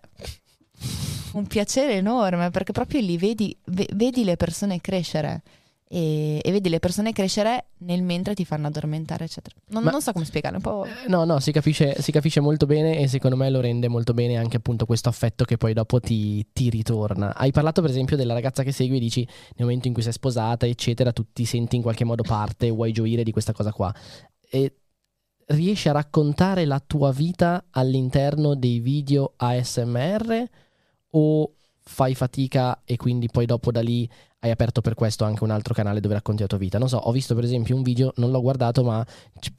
un piacere enorme perché proprio lì vedi, ve- vedi le persone crescere e, e vedi le persone crescere nel mentre ti fanno addormentare, eccetera. Non, Ma- non so come spiegare, un po'... Eh, No, no, si capisce, si capisce molto bene e secondo me lo rende molto bene anche appunto questo affetto che poi dopo ti, ti ritorna. Hai parlato per esempio della ragazza che segui e dici nel momento in cui sei sposata, eccetera, tu ti senti in qualche modo parte, vuoi gioire di questa cosa qua. E riesci a raccontare la tua vita all'interno dei video ASMR o fai fatica e quindi poi dopo da lì hai aperto per questo anche un altro canale dove racconti la tua vita. Non so, ho visto per esempio un video, non l'ho guardato, ma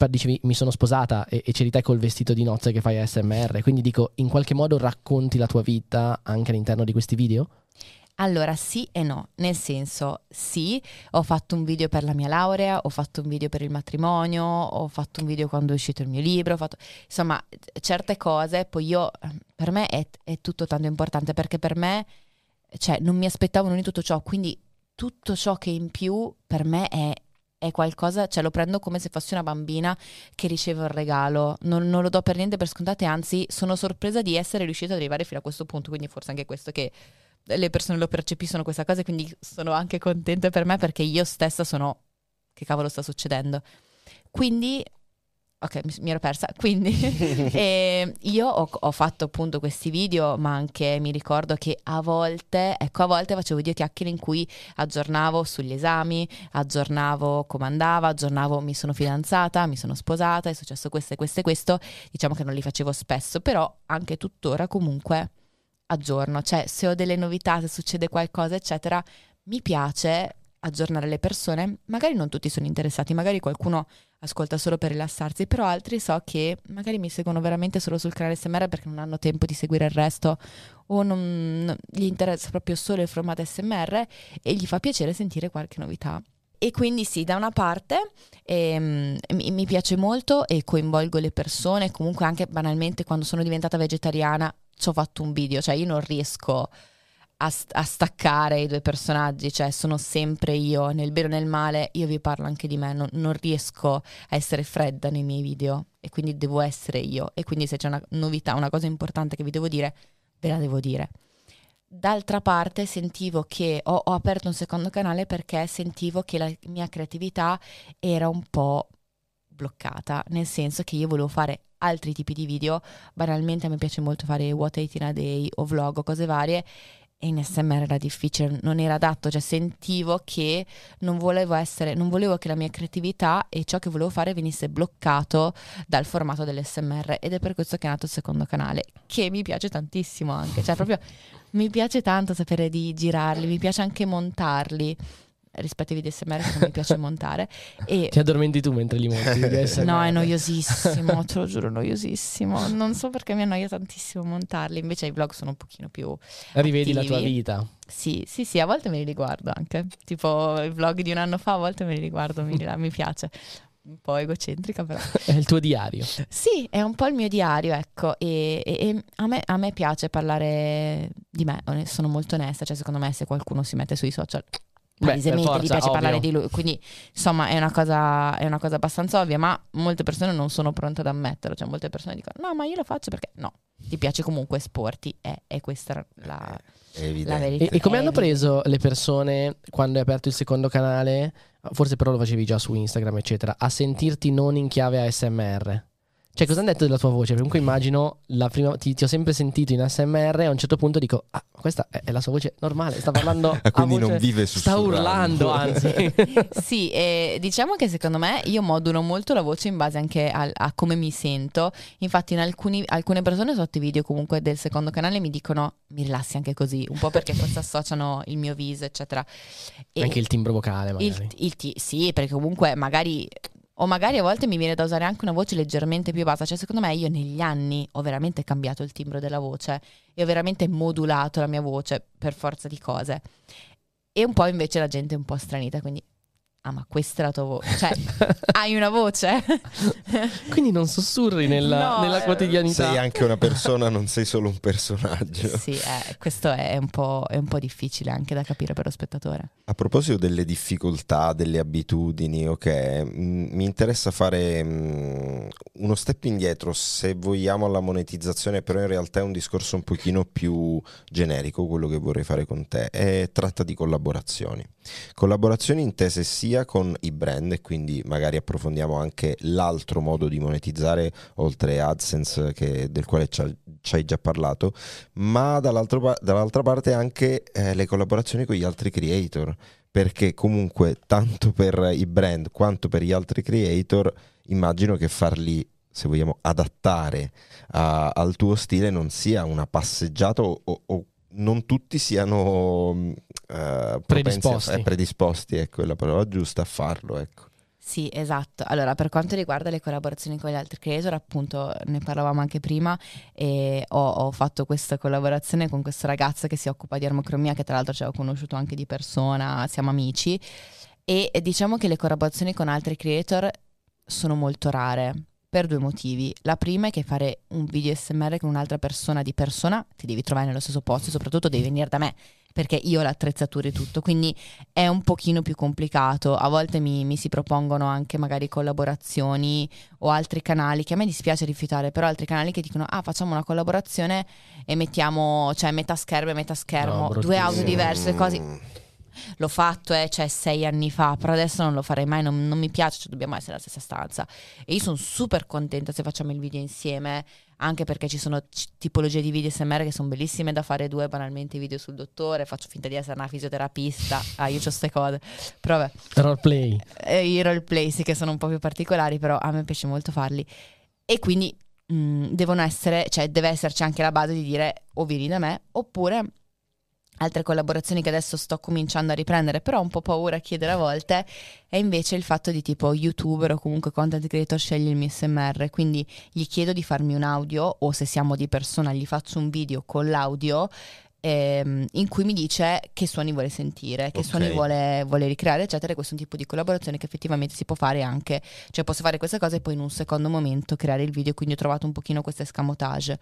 dicevi mi sono sposata e, e c'eri te col vestito di nozze che fai ASMR. Quindi dico, in qualche modo racconti la tua vita anche all'interno di questi video? Allora sì e no, nel senso sì, ho fatto un video per la mia laurea, ho fatto un video per il matrimonio, ho fatto un video quando è uscito il mio libro, ho fatto insomma certe cose, poi io per me è, è tutto tanto importante perché per me cioè non mi aspettavo nulla di tutto ciò, quindi tutto ciò che in più per me è, è qualcosa, cioè lo prendo come se fossi una bambina che riceve un regalo, non, non lo do per niente per scontate, anzi sono sorpresa di essere riuscita ad arrivare fino a questo punto, quindi forse anche questo che le persone lo percepiscono questa cosa, quindi sono anche contenta per me perché io stessa sono che cavolo sta succedendo. Quindi ok, mi, mi ero persa. Quindi eh, io ho, ho fatto appunto questi video, ma anche mi ricordo che a volte, ecco, a volte facevo video chiacchiere in cui aggiornavo sugli esami, aggiornavo come andava, aggiornavo mi sono fidanzata, mi sono sposata, è successo questo e questo e questo. Diciamo che non li facevo spesso, però anche tuttora comunque aggiorno, cioè se ho delle novità, se succede qualcosa, eccetera, mi piace aggiornare le persone. Magari non tutti sono interessati, magari qualcuno ascolta solo per rilassarsi, però altri so che magari mi seguono veramente solo sul canale SMR perché non hanno tempo di seguire il resto o non, gli interessa proprio solo il formato SMR e gli fa piacere sentire qualche novità. E quindi sì, da una parte ehm, mi piace molto e coinvolgo le persone, comunque anche banalmente quando sono diventata vegetariana ci ho fatto un video, cioè io non riesco a, a staccare i due personaggi, cioè sono sempre io, nel bene o nel male, io vi parlo anche di me, non, non riesco a essere fredda nei miei video e quindi devo essere io e quindi se c'è una novità, una cosa importante che vi devo dire, ve la devo dire. D'altra parte sentivo che ho, ho aperto un secondo canale perché sentivo che la mia creatività era un po' bloccata, nel senso che io volevo fare altri tipi di video, banalmente a me piace molto fare what 18 a day o vlog o cose varie. E in SMR era difficile, non era adatto, cioè sentivo che non volevo essere, non volevo che la mia creatività e ciò che volevo fare venisse bloccato dal formato dell'SMR ed è per questo che è nato il secondo canale, che mi piace tantissimo anche, cioè proprio mi piace tanto sapere di girarli, mi piace anche montarli rispetto ai video SMR che non mi piace montare e Ti addormenti tu mentre li monti? No, è noiosissimo, te lo giuro, noiosissimo. Non so perché mi annoia tantissimo montarli, invece i vlog sono un pochino più... Rivedi la tua attivi. vita. Sì, sì, sì, a volte me li riguardo anche. Tipo i vlog di un anno fa, a volte me li riguardo, mi, mi piace. Un po' egocentrica però. È il tuo diario. Sì, è un po' il mio diario, ecco, e, e- e a, me, a me piace parlare di me, sono molto onesta, cioè secondo me se qualcuno si mette sui social... Palesemente gli piace parlare ovvio. di lui, quindi insomma è una, cosa, è una cosa abbastanza ovvia, ma molte persone non sono pronte ad ammetterlo, cioè molte persone dicono no ma io lo faccio perché no, ti piace comunque esporti e, e questa è la, È la verità. E, e come È hanno preso le persone quando hai aperto il secondo canale? Forse però lo facevi già su Instagram, eccetera, a sentirti non in chiave ASMR. Cioè, cosa hanno detto della tua voce? Comunque immagino, la prima, ti, ti ho sempre sentito in ASMR e a un certo punto dico, ah, questa è, è la sua voce normale, sta parlando Ah, quindi voce- non vive Sta sussurrando. urlando, anzi. Sì, e diciamo che secondo me io modulo molto la voce in base anche al- a, come mi sento. Infatti, in alcuni, alcune persone sotto i video comunque del secondo canale mi dicono mi rilassi anche così, un po' perché forse associano il mio viso, eccetera. E Anche il timbro vocale, magari. il, il ti- sì, perché comunque magari. O magari a volte mi viene da usare anche una voce leggermente più bassa. Cioè, secondo me, io negli anni ho veramente cambiato il timbro della voce e ho veramente modulato la mia voce per forza di cose. E un po' invece la gente è un po' stranita, quindi. Ah, ma questa è la tua voce. Cioè, hai una voce? Quindi non sussurri nella, No, nella quotidianità. Sei anche una persona, non sei solo un personaggio. sì, eh, questo è un, po', è un po' difficile anche da capire per lo spettatore. A proposito delle difficoltà, delle abitudini, ok, mm, mi interessa fare mm, uno step indietro se vogliamo alla monetizzazione, però in realtà è un discorso un pochino più generico quello che vorrei fare con te. E tratta di collaborazioni. Collaborazioni intese sia con i brand, e quindi magari approfondiamo anche l'altro modo di monetizzare, oltre AdSense che- del quale ci ha- ci hai già parlato, ma dall'altra parte anche eh, le collaborazioni con gli altri creator, perché comunque tanto per i brand quanto per gli altri creator immagino che farli, se vogliamo, adattare a- al tuo stile non sia una passeggiata o, o- o non tutti siano eh, propensi a- Predisposti. eh, predisposti, ecco, è la parola giusta a farlo, ecco. Sì, esatto. Allora, per quanto riguarda le collaborazioni con gli altri creator, appunto, ne parlavamo anche prima e ho, ho fatto questa collaborazione con questa ragazza che si occupa di armocromia, che tra l'altro ci avevo conosciuto anche di persona, siamo amici, e diciamo che le collaborazioni con altri creator sono molto rare. Per due motivi. La prima è che fare un video SMR con un'altra persona di persona ti devi trovare nello stesso posto e soprattutto devi venire da me perché io ho l'attrezzatura e tutto, quindi è un pochino più complicato. A volte mi, mi si propongono anche magari collaborazioni o altri canali che a me dispiace rifiutare, però altri canali che dicono ah facciamo una collaborazione e mettiamo cioè metà schermo e metà schermo, No, due bruttissimo. diverse, così. Mm. L'ho fatto, eh, cioè sei anni fa, però adesso non lo farei mai, non, non mi piace, cioè dobbiamo essere nella stessa stanza. E io sono super contenta se facciamo il video insieme, anche perché ci sono c- tipologie di video SMR che sono bellissime da fare due, banalmente video sul dottore, faccio finta di essere una fisioterapista, ah io ho queste cose, però vabbè, Roleplay. eh, i roleplay sì che sono un po' più particolari, però a me piace molto farli. E quindi mh, devono essere, cioè deve esserci anche la base di dire o vieni da me, oppure altre collaborazioni che adesso sto cominciando a riprendere, però ho un po' paura a chiedere a volte, è invece il fatto di tipo youtuber o comunque content creator sceglie il mio SMR, quindi gli chiedo di farmi un audio o se siamo di persona gli faccio un video con l'audio ehm, in cui mi dice che suoni vuole sentire, che Ok. suoni vuole, vuole ricreare, eccetera. Questo è un tipo di collaborazione che effettivamente si può fare anche, cioè posso fare queste cose e poi in un secondo momento creare il video, quindi ho trovato un pochino questo escamotage.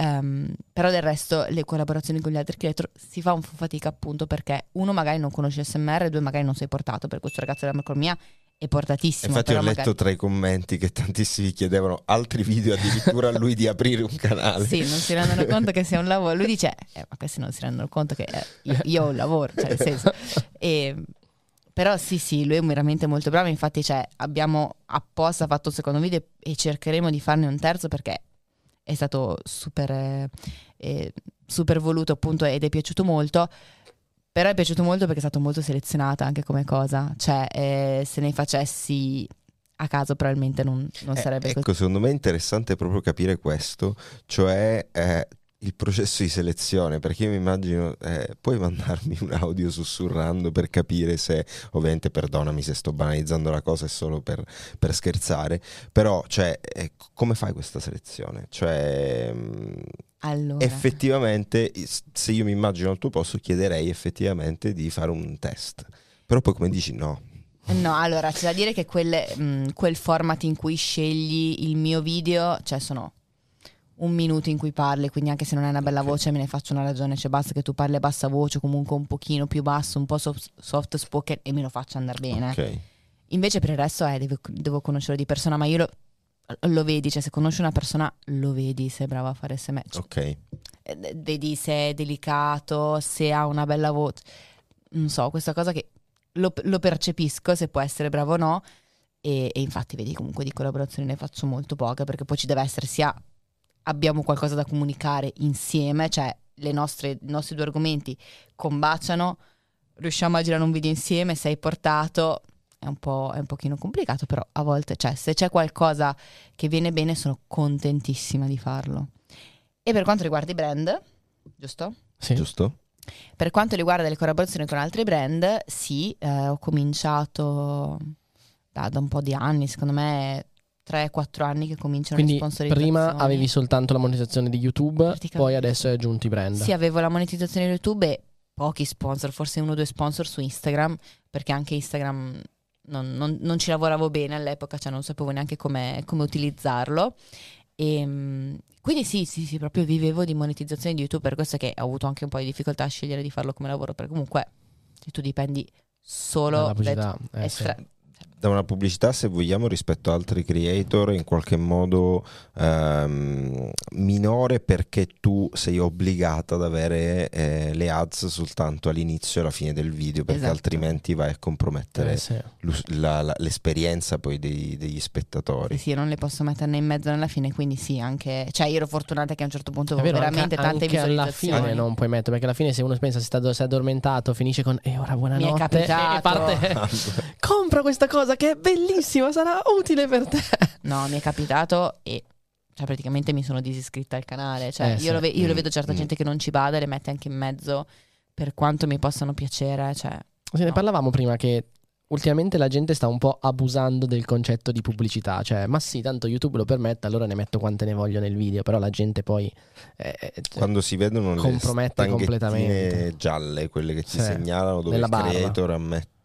Ehm, però del resto le collaborazioni con gli altri creator si fa un po' fatica appunto perché uno magari non conosce SMR, due magari non sei portato, per questo ragazzo dell'economia è portatissimo. Infatti ho letto magari- tra i commenti che tantissimi chiedevano altri video addirittura a lui di aprire un canale. Sì, non si rendono conto che sia un lavoro. Lui dice, eh, ma questi non si rendono conto che eh, io, io ho un lavoro, cioè nel senso. E, però sì, sì, lui è veramente molto bravo. Infatti, cioè, abbiamo apposta fatto il secondo video e cercheremo di farne un terzo perché è stato super, eh, eh, super voluto appunto ed è piaciuto molto. Però è piaciuto molto perché è stato molto selezionata anche come cosa. Cioè, eh, se ne facessi a caso probabilmente non, non Eh, sarebbe così. ecco, secondo me è interessante proprio capire questo, cioè eh, il processo di selezione, perché io mi immagino, eh, puoi mandarmi un audio sussurrando per capire se, ovviamente perdonami se sto banalizzando la cosa, è solo per, per scherzare, però cioè, eh, come fai questa selezione? Cioè, mh, Allora. effettivamente, se io mi immagino al tuo posto, chiederei effettivamente di fare un test, però poi come dici no. No, allora c'è da dire che quelle, mh, quel format in cui scegli il mio video, cioè sono un minuto in cui parli, quindi anche se non hai una bella Ok. voce me ne faccio una ragione, cioè basta che tu parli a bassa voce, comunque un pochino più basso, un po' soft, soft spoken e me lo faccio andare bene. Ok. Invece per il resto eh, devo, devo conoscerlo di persona, ma io lo, lo vedi, cioè se conosci una persona lo vedi se è brava a fare SMS. Ok, eh, vedi se è delicato, se ha una bella voce. Non so, questa cosa che lo, lo percepisco se può essere bravo o no. e, e infatti vedi comunque di collaborazioni ne faccio molto poche perché poi ci deve essere sia abbiamo qualcosa da comunicare insieme, cioè le nostre, i nostri due argomenti combaciano, riusciamo a girare un video insieme, sei portato, è un, po', è un pochino complicato, però a volte, cioè se c'è qualcosa che viene bene sono contentissima di farlo. E per quanto riguarda i brand, giusto? Sì. Giusto? Per quanto riguarda le collaborazioni con altri brand, sì, eh, ho cominciato da, da un po' di anni, secondo me 3-4 anni che cominciano Quindi le sponsorizzazioni. prima avevi soltanto la monetizzazione di YouTube, poi adesso hai aggiunto i brand. Sì, avevo la monetizzazione di YouTube e pochi sponsor, forse uno o due sponsor su Instagram, perché anche Instagram non, non- non ci lavoravo bene all'epoca, cioè non sapevo neanche come, utilizzarlo. E, mm, quindi sì, sì, sì, proprio vivevo di monetizzazione di YouTube, per questo che ho avuto anche un po' di difficoltà a scegliere di farlo come lavoro, perché comunque se tu dipendi solo Dalla dai- pubblicità, eh, sì. Da una pubblicità, se vogliamo, rispetto a altri creator, in qualche modo ehm, minore perché tu sei obbligata ad avere eh, le ads soltanto all'inizio e alla fine del video, perché Esatto. altrimenti vai a compromettere Eh, sì. la- la- l'esperienza poi dei- degli spettatori. Sì, sì, non le posso mettere né in mezzo né alla fine, quindi sì, anche... Cioè io ero fortunata che a un certo punto È avevo veramente anche, tante anche alla visualizzazioni. fine non puoi mettere, perché alla fine se uno pensa si, è addormentato, finisce con e ora buonanotte capitato. e parte compra questa cosa che è bellissima, sarà utile per te. No, mi è capitato e cioè, praticamente mi sono disiscritta al canale. Cioè, Eh, io, sì. lo ve- io lo Mm, vedo certa mm. gente che non ci bada e le mette anche in mezzo per quanto mi possano piacere. Cioè, Sì, ne No. parlavamo prima che ultimamente la gente sta un po' abusando del concetto di pubblicità, cioè ma sì, tanto YouTube lo permette, allora ne metto quante ne voglio nel video, però la gente poi eh, eh, cioè, Quando si vedono le Compromette completamente. gialle, quelle che ti Sì, segnalano dove nella il barra. creator ha,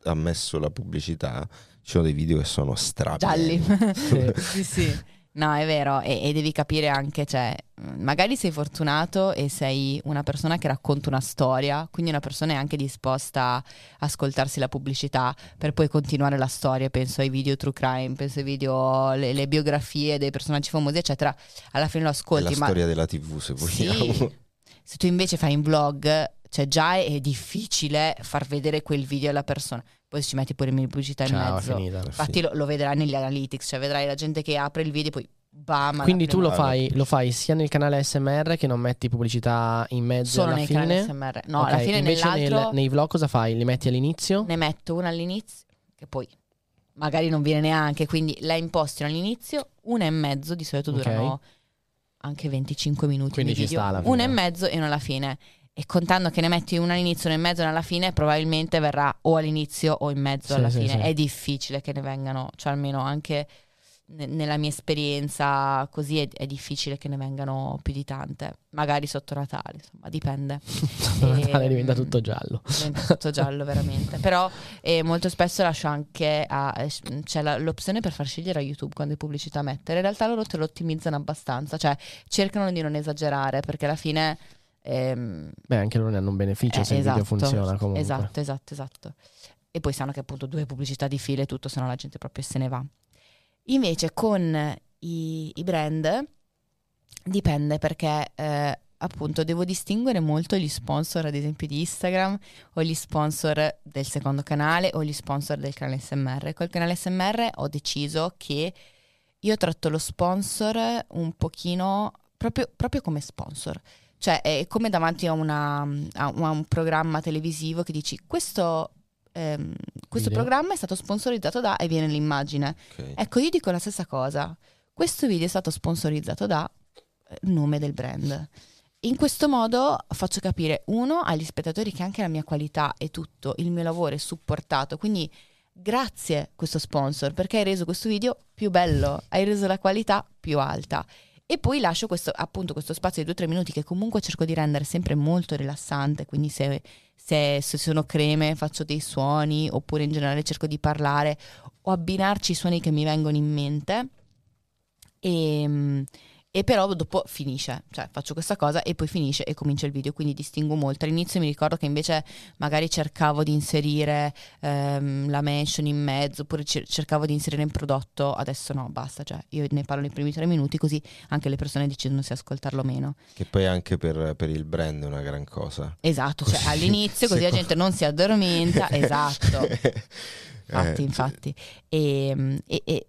me- ha messo la pubblicità, ci sono dei video che sono strapieni. gialli. Sì. sì. No, è vero, e, e devi capire anche, cioè, magari sei fortunato e sei una persona che racconta una storia, quindi una persona è anche disposta a ascoltarsi la pubblicità per poi continuare la storia. Penso ai video true crime, penso ai video, le, le biografie dei personaggi famosi, eccetera. Alla fine lo È ascolti, la ma storia della TV, se vogliamo. Sì. Se tu invece fai un vlog, cioè già è difficile far vedere quel video alla persona. Poi ci metti pure le pubblicità in ciao, è mezzo. finita. Infatti lo, lo vedrai negli analytics, cioè vedrai la gente che apre il video e poi bam. Quindi tu lo fai, lo fai sia nel canale SMR che non metti pubblicità in mezzo solo alla nei fine. SMR. No, Ok, alla fine invece nel- nei vlog cosa fai? Li metti all'inizio? ne metto una all'inizio, che poi magari non viene neanche, quindi la impostino all'inizio, una e mezzo, di solito durano anche 25 minuti Quindi di ci video, sta alla una e fine. mezzo e una alla fine. E contando che ne metti una all'inizio, una in mezzo e una alla fine, probabilmente verrà o all'inizio o in mezzo Sì, alla sì, fine. sì. È difficile che ne vengano, cioè almeno anche ne- nella mia esperienza così è, è difficile che ne vengano più di tante. Magari sotto Natale, insomma, dipende. Natale Ehm, diventa tutto giallo. diventa tutto giallo veramente però eh, molto spesso lascio anche a, eh, c'è la- l'opzione per far scegliere a YouTube quando pubblicità mettere in realtà loro te lo ottimizzano abbastanza cioè cercano di non esagerare perché alla fine ehm, Beh, anche loro ne hanno un beneficio eh, se il esatto, video funziona comunque. esatto esatto esatto. E poi sanno che appunto due pubblicità di fila e tutto se no la gente proprio se ne va. Invece con i, i brand dipende perché eh, appunto devo distinguere molto gli sponsor ad esempio di Instagram o gli sponsor del secondo canale o gli sponsor del canale SMR col canale SMR ho deciso che io tratto lo sponsor un pochino proprio, proprio come sponsor cioè è come davanti a, una, a un- a programma televisivo che dici questo, ehm, questo Video. programma è stato sponsorizzato da e viene l'immagine. Ok. Ecco, io dico la stessa cosa. Questo video è stato sponsorizzato da eh, nome del brand. In questo modo faccio capire, uno, agli spettatori che anche la mia qualità e tutto, il mio lavoro è supportato. Quindi grazie questo sponsor perché hai reso questo video più bello, hai reso la qualità più alta. E poi lascio questo, appunto questo spazio di 2-3 minuti che comunque cerco di rendere sempre molto rilassante, quindi se, se, se sono creme faccio dei suoni oppure in generale cerco di parlare o abbinarci i suoni che mi vengono in mente. E, e però dopo finisce, cioè faccio questa cosa e poi finisce e comincia il video, quindi distingo molto. All'inizio mi ricordo che invece magari cercavo di inserire ehm, la mention in mezzo oppure cer- cercavo di inserire in prodotto, adesso no, basta, cioè io ne parlo nei primi tre minuti così anche le persone decidono se ascoltarlo o meno. Che poi anche per, per il brand è una gran cosa. Esatto, cioè Così, all'inizio così la gente non si addormenta, esatto. Infatti, Eh, infatti. E, e- e-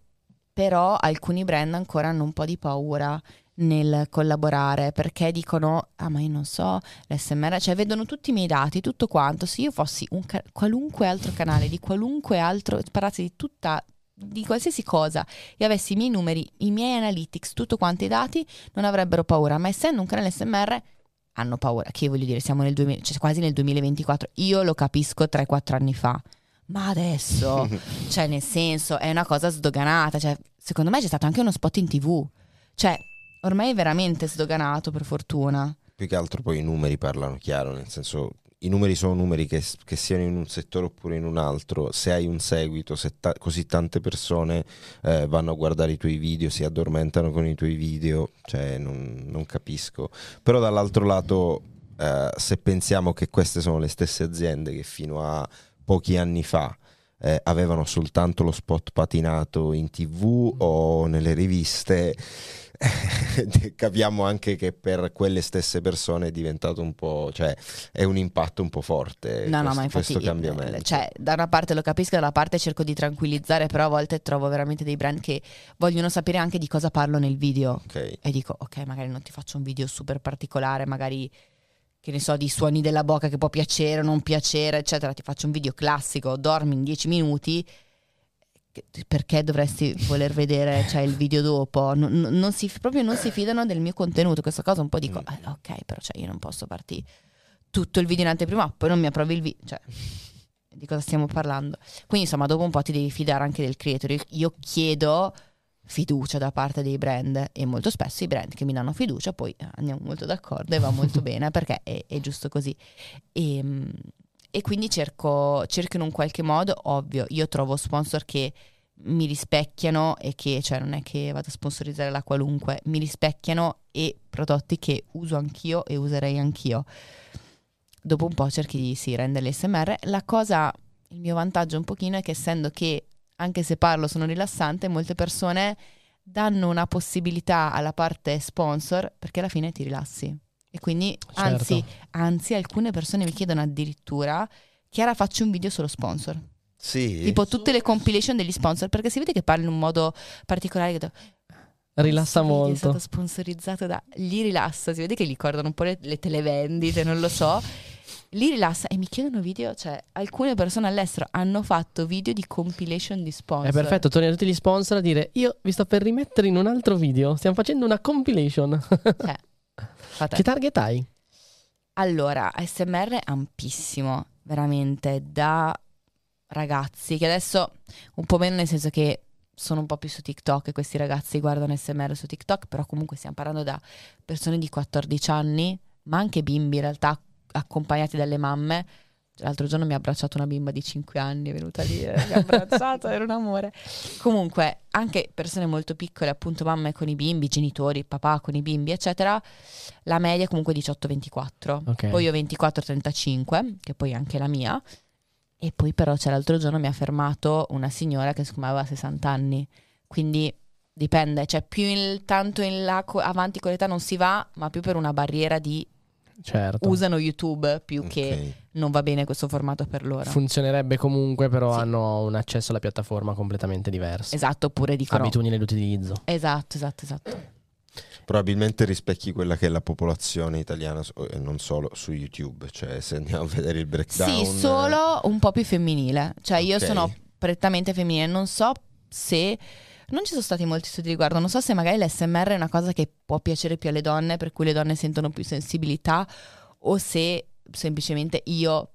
però alcuni brand ancora hanno un po' di paura nel collaborare perché dicono ah ma io non so l'SMR cioè vedono tutti i miei dati tutto quanto. Se io fossi un ca- qualunque altro canale di qualunque altro parlassi di tutta di qualsiasi cosa e avessi i miei numeri i miei analytics tutto quanto i dati non avrebbero paura. Ma essendo un canale SMR hanno paura. Che voglio dire siamo nel 2000, cioè quasi nel 2024 io lo capisco 3-4 anni fa ma adesso? Cioè nel senso è una cosa sdoganata cioè secondo me c'è stato anche uno spot in tv. Cioè ormai è veramente sdoganato per fortuna. Più che altro poi i numeri parlano chiaro, nel senso i numeri sono numeri che, che siano in un settore oppure in un altro, se hai un seguito, se ta- così tante persone eh, vanno a guardare i tuoi video, si addormentano con i tuoi video, cioè non, non capisco. Però dall'altro lato, eh, se pensiamo che queste sono le stesse aziende che fino a pochi anni fa eh, avevano soltanto lo spot patinato in tv o nelle riviste, capiamo anche che per quelle stesse persone è diventato un po', cioè è un impatto un po' forte no no questo, ma infatti cambiamento. eh, cioè da una parte lo capisco dalla parte cerco di tranquillizzare però a volte trovo veramente dei brand che vogliono sapere anche di cosa parlo nel video Ok. e dico ok magari non ti faccio un video super particolare magari che ne so di suoni della bocca che può piacere o non piacere eccetera. Ti faccio un video classico dormi in 10 minuti perché dovresti voler vedere cioè, il video dopo? Non, non- si, proprio non si fidano del mio contenuto. Questa cosa un po' dico Mm. "Eh, ok però cioè, io non posso farti tutto il video in anteprima poi non mi approvi il video cioè di cosa stiamo parlando? Quindi insomma dopo un po' ti devi fidare anche del creator. Io chiedo fiducia da parte dei brand e molto spesso i brand che mi danno fiducia poi eh, andiamo molto d'accordo e va molto bene perché è, è giusto così. E, mm, e quindi cerco, cerco in un qualche modo ovvio io trovo sponsor che mi rispecchiano e che cioè non è che vado a sponsorizzare la qualunque mi rispecchiano e prodotti che uso anch'io e userei anch'io. Dopo un po' cerchi di sì, rendere l'SMR la cosa il mio vantaggio un pochino è che essendo che anche se parlo sono rilassante, molte persone danno una possibilità alla parte sponsor perché alla fine ti rilassi. E quindi, anzi, Certo. anzi, alcune persone mi chiedono addirittura, Chiara faccio un video solo sponsor. Sì. Tipo tutte le compilation degli sponsor, perché si vede che parli in un modo particolare. Che Rilassa video È stato molto. sponsorizzato da... Gli rilassa, si vede che gli ricordano un po' le, le televendite, non lo so. Li rilassa e mi chiedono video, cioè alcune persone all'estero hanno fatto video di compilation di sponsor. È perfetto, torni a tutti gli sponsor a dire io vi sto per rimettere in un altro video, stiamo facendo una compilation. Cioè, che target hai? Allora, ASMR è ampissimo, veramente, da ragazzi che adesso un po' meno nel senso che sono un po' più su TikTok e questi ragazzi guardano ASMR su TikTok, però comunque stiamo parlando da persone di 14 anni, ma anche bimbi in realtà accompagnati dalle mamme. L'altro giorno mi ha abbracciato una bimba di 5 anni, è venuta lì, eh, mi ha abbracciato, era un amore. Comunque, anche persone molto piccole, appunto mamme con i bimbi, genitori, papà con i bimbi, eccetera, la media è comunque 18-24. Ok. Poi io 24-35, che poi è anche la mia. E poi però c'è l'altro giorno mi ha fermato una signora che secondo me aveva 60 anni. Quindi dipende, cioè più in- tanto in là avanti con l'età non si va, ma più per una barriera di Certo. usano YouTube più che Ok. non va bene questo formato per loro. Funzionerebbe comunque, però Sì. hanno un accesso alla piattaforma completamente diverso. esatto, oppure dicono Abitudini dell'utilizzo. Esatto, esatto, esatto. Probabilmente rispecchi quella che è la popolazione italiana e non solo su YouTube, cioè se andiamo a vedere il breakdown. Sì, solo un po' più femminile. Cioè, io Ok. sono prettamente femminile. Non so se. Non ci sono stati molti studi di riguardo. Non so se magari l'SMR è una cosa che può piacere più alle donne, per cui le donne sentono più sensibilità, o se semplicemente io,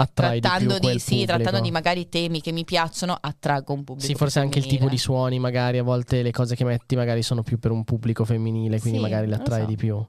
Attrai trattando di, di, sì, trattando di magari temi che mi piacciono, attraggo un pubblico. Sì, forse anche il tipo di suoni, magari a volte le cose che metti magari sono più per un pubblico femminile, quindi Sì, magari le attrai so. di più.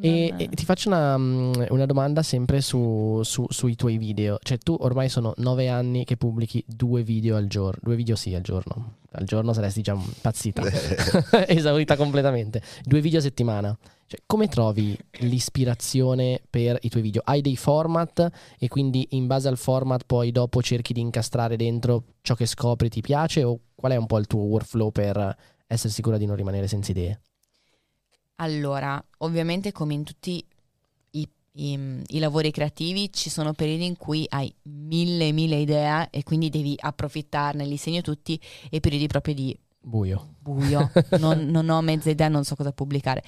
E, e ti faccio una, mm, una domanda sempre su- su- sui tuoi video. Cioè, tu ormai sono nove anni che pubblichi due video al giorno. Due video sì al giorno. Al giorno saresti già impazzita. Esaurita completamente. Due video a settimana. Cioè, come trovi l'ispirazione per i tuoi video? Hai dei format e quindi in base al format poi dopo cerchi di incastrare dentro ciò che scopri ti piace? O qual è un po' il tuo workflow per essere sicura di non rimanere senza idee? Allora, ovviamente come in tutti i i, i lavori creativi ci sono periodi in cui hai mille mille idee e quindi devi approfittarne, li segno tutti e periodi proprio di Buio. buio, non, non ho mezza idea, non so cosa pubblicare.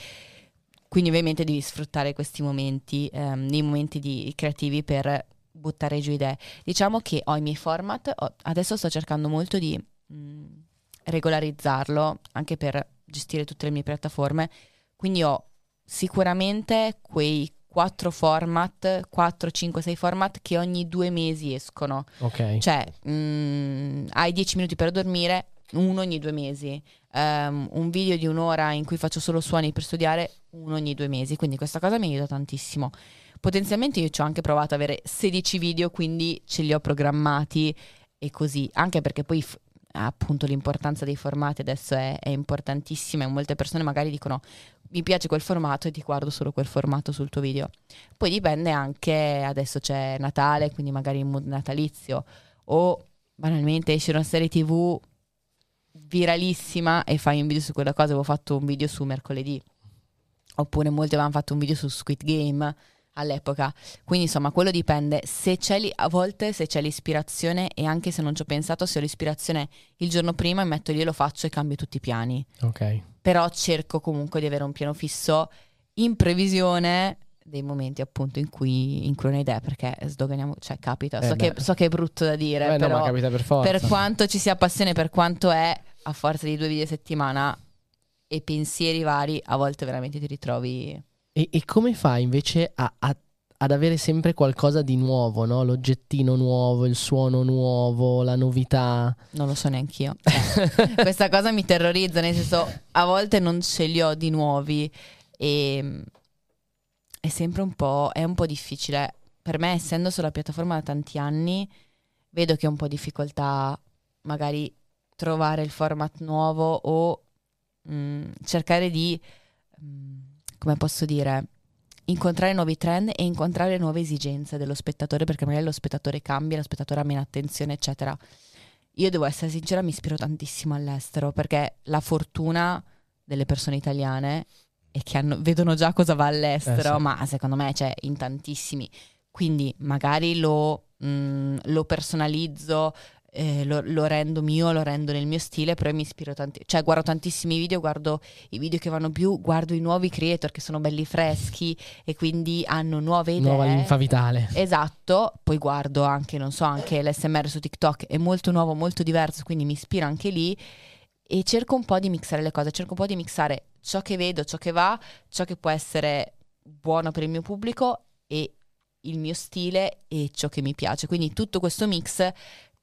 Quindi ovviamente devi sfruttare questi momenti, ehm, i momenti di, creativi per buttare giù idee. Diciamo che ho i miei format, ho- adesso sto cercando molto di mh, regolarizzarlo anche per gestire tutte le mie piattaforme, quindi ho sicuramente quei 4 format, 4, 5, 6 format che ogni due mesi escono. Ok. Cioè, mh, hai 10 minuti per dormire, uno ogni due mesi. Ehm, un video di un'ora in cui faccio solo suoni per studiare, uno ogni due mesi. Quindi questa cosa mi aiuta tantissimo. Potenzialmente io ci ho anche provato ad avere 16 video, quindi ce li ho programmati e così. Anche perché poi f- appunto l'importanza dei formati adesso è, è importantissima e molte persone magari dicono mi piace quel formato e ti guardo solo quel formato sul tuo video. Poi dipende anche, adesso c'è Natale, quindi magari il mood natalizio o banalmente esce una serie tv viralissima e fai un video su quella cosa. Avevo fatto un video su mercoledì, oppure molti avevano fatto un video su Squid Game all'epoca. Quindi insomma, quello dipende. Se c'è lì, a volte se c'è l'ispirazione e anche se non ci ho pensato, se ho l'ispirazione il giorno prima, metto lì e lo faccio e cambio tutti i piani. Ok. Però cerco comunque di avere un piano fisso in previsione dei momenti appunto in cui, in cui ho un'idea perché sdoganiamo, cioè capita, Eh so, che, so che è brutto da dire, Eh, no, però capita per forza. per quanto ci sia passione, per quanto è a forza di due video a settimana e pensieri vari, a volte veramente ti ritrovi. E, e come fai invece a- a- ad avere sempre qualcosa di nuovo, no? L'oggettino nuovo, il suono nuovo, la novità. Non lo so neanch'io. Cioè, questa cosa mi terrorizza, nel senso, a volte non ce li ho di nuovi e è sempre un po', è un po' difficile. Per me, essendo sulla piattaforma da tanti anni, vedo che ho un po' difficoltà magari trovare il format nuovo o mm, cercare di, mm, come posso dire, incontrare nuovi trend e incontrare nuove esigenze dello spettatore, perché magari lo spettatore cambia, lo spettatore ha meno attenzione, eccetera. Io devo essere sincera, mi ispiro tantissimo all'estero, perché la fortuna delle persone italiane è che hanno- vedono già cosa va all'estero, Eh sì. ma secondo me c'è in tantissimi. Quindi magari lo, mm, lo personalizzo, eh, lo, lo rendo mio, lo rendo nel mio stile, però mi ispiro tanti, cioè guardo tantissimi video, guardo i video che vanno più, guardo i nuovi creator che sono belli freschi e quindi hanno nuove idee. Nuova linfa vitale. Esatto, poi guardo anche, non so, anche l'SMR su TikTok è molto nuovo, molto diverso, quindi mi ispiro anche lì e cerco un po' di mixare le cose, cerco un po' di mixare ciò che vedo, ciò che va, ciò che può essere buono per il mio pubblico e il mio stile e ciò che mi piace. Quindi tutto questo mix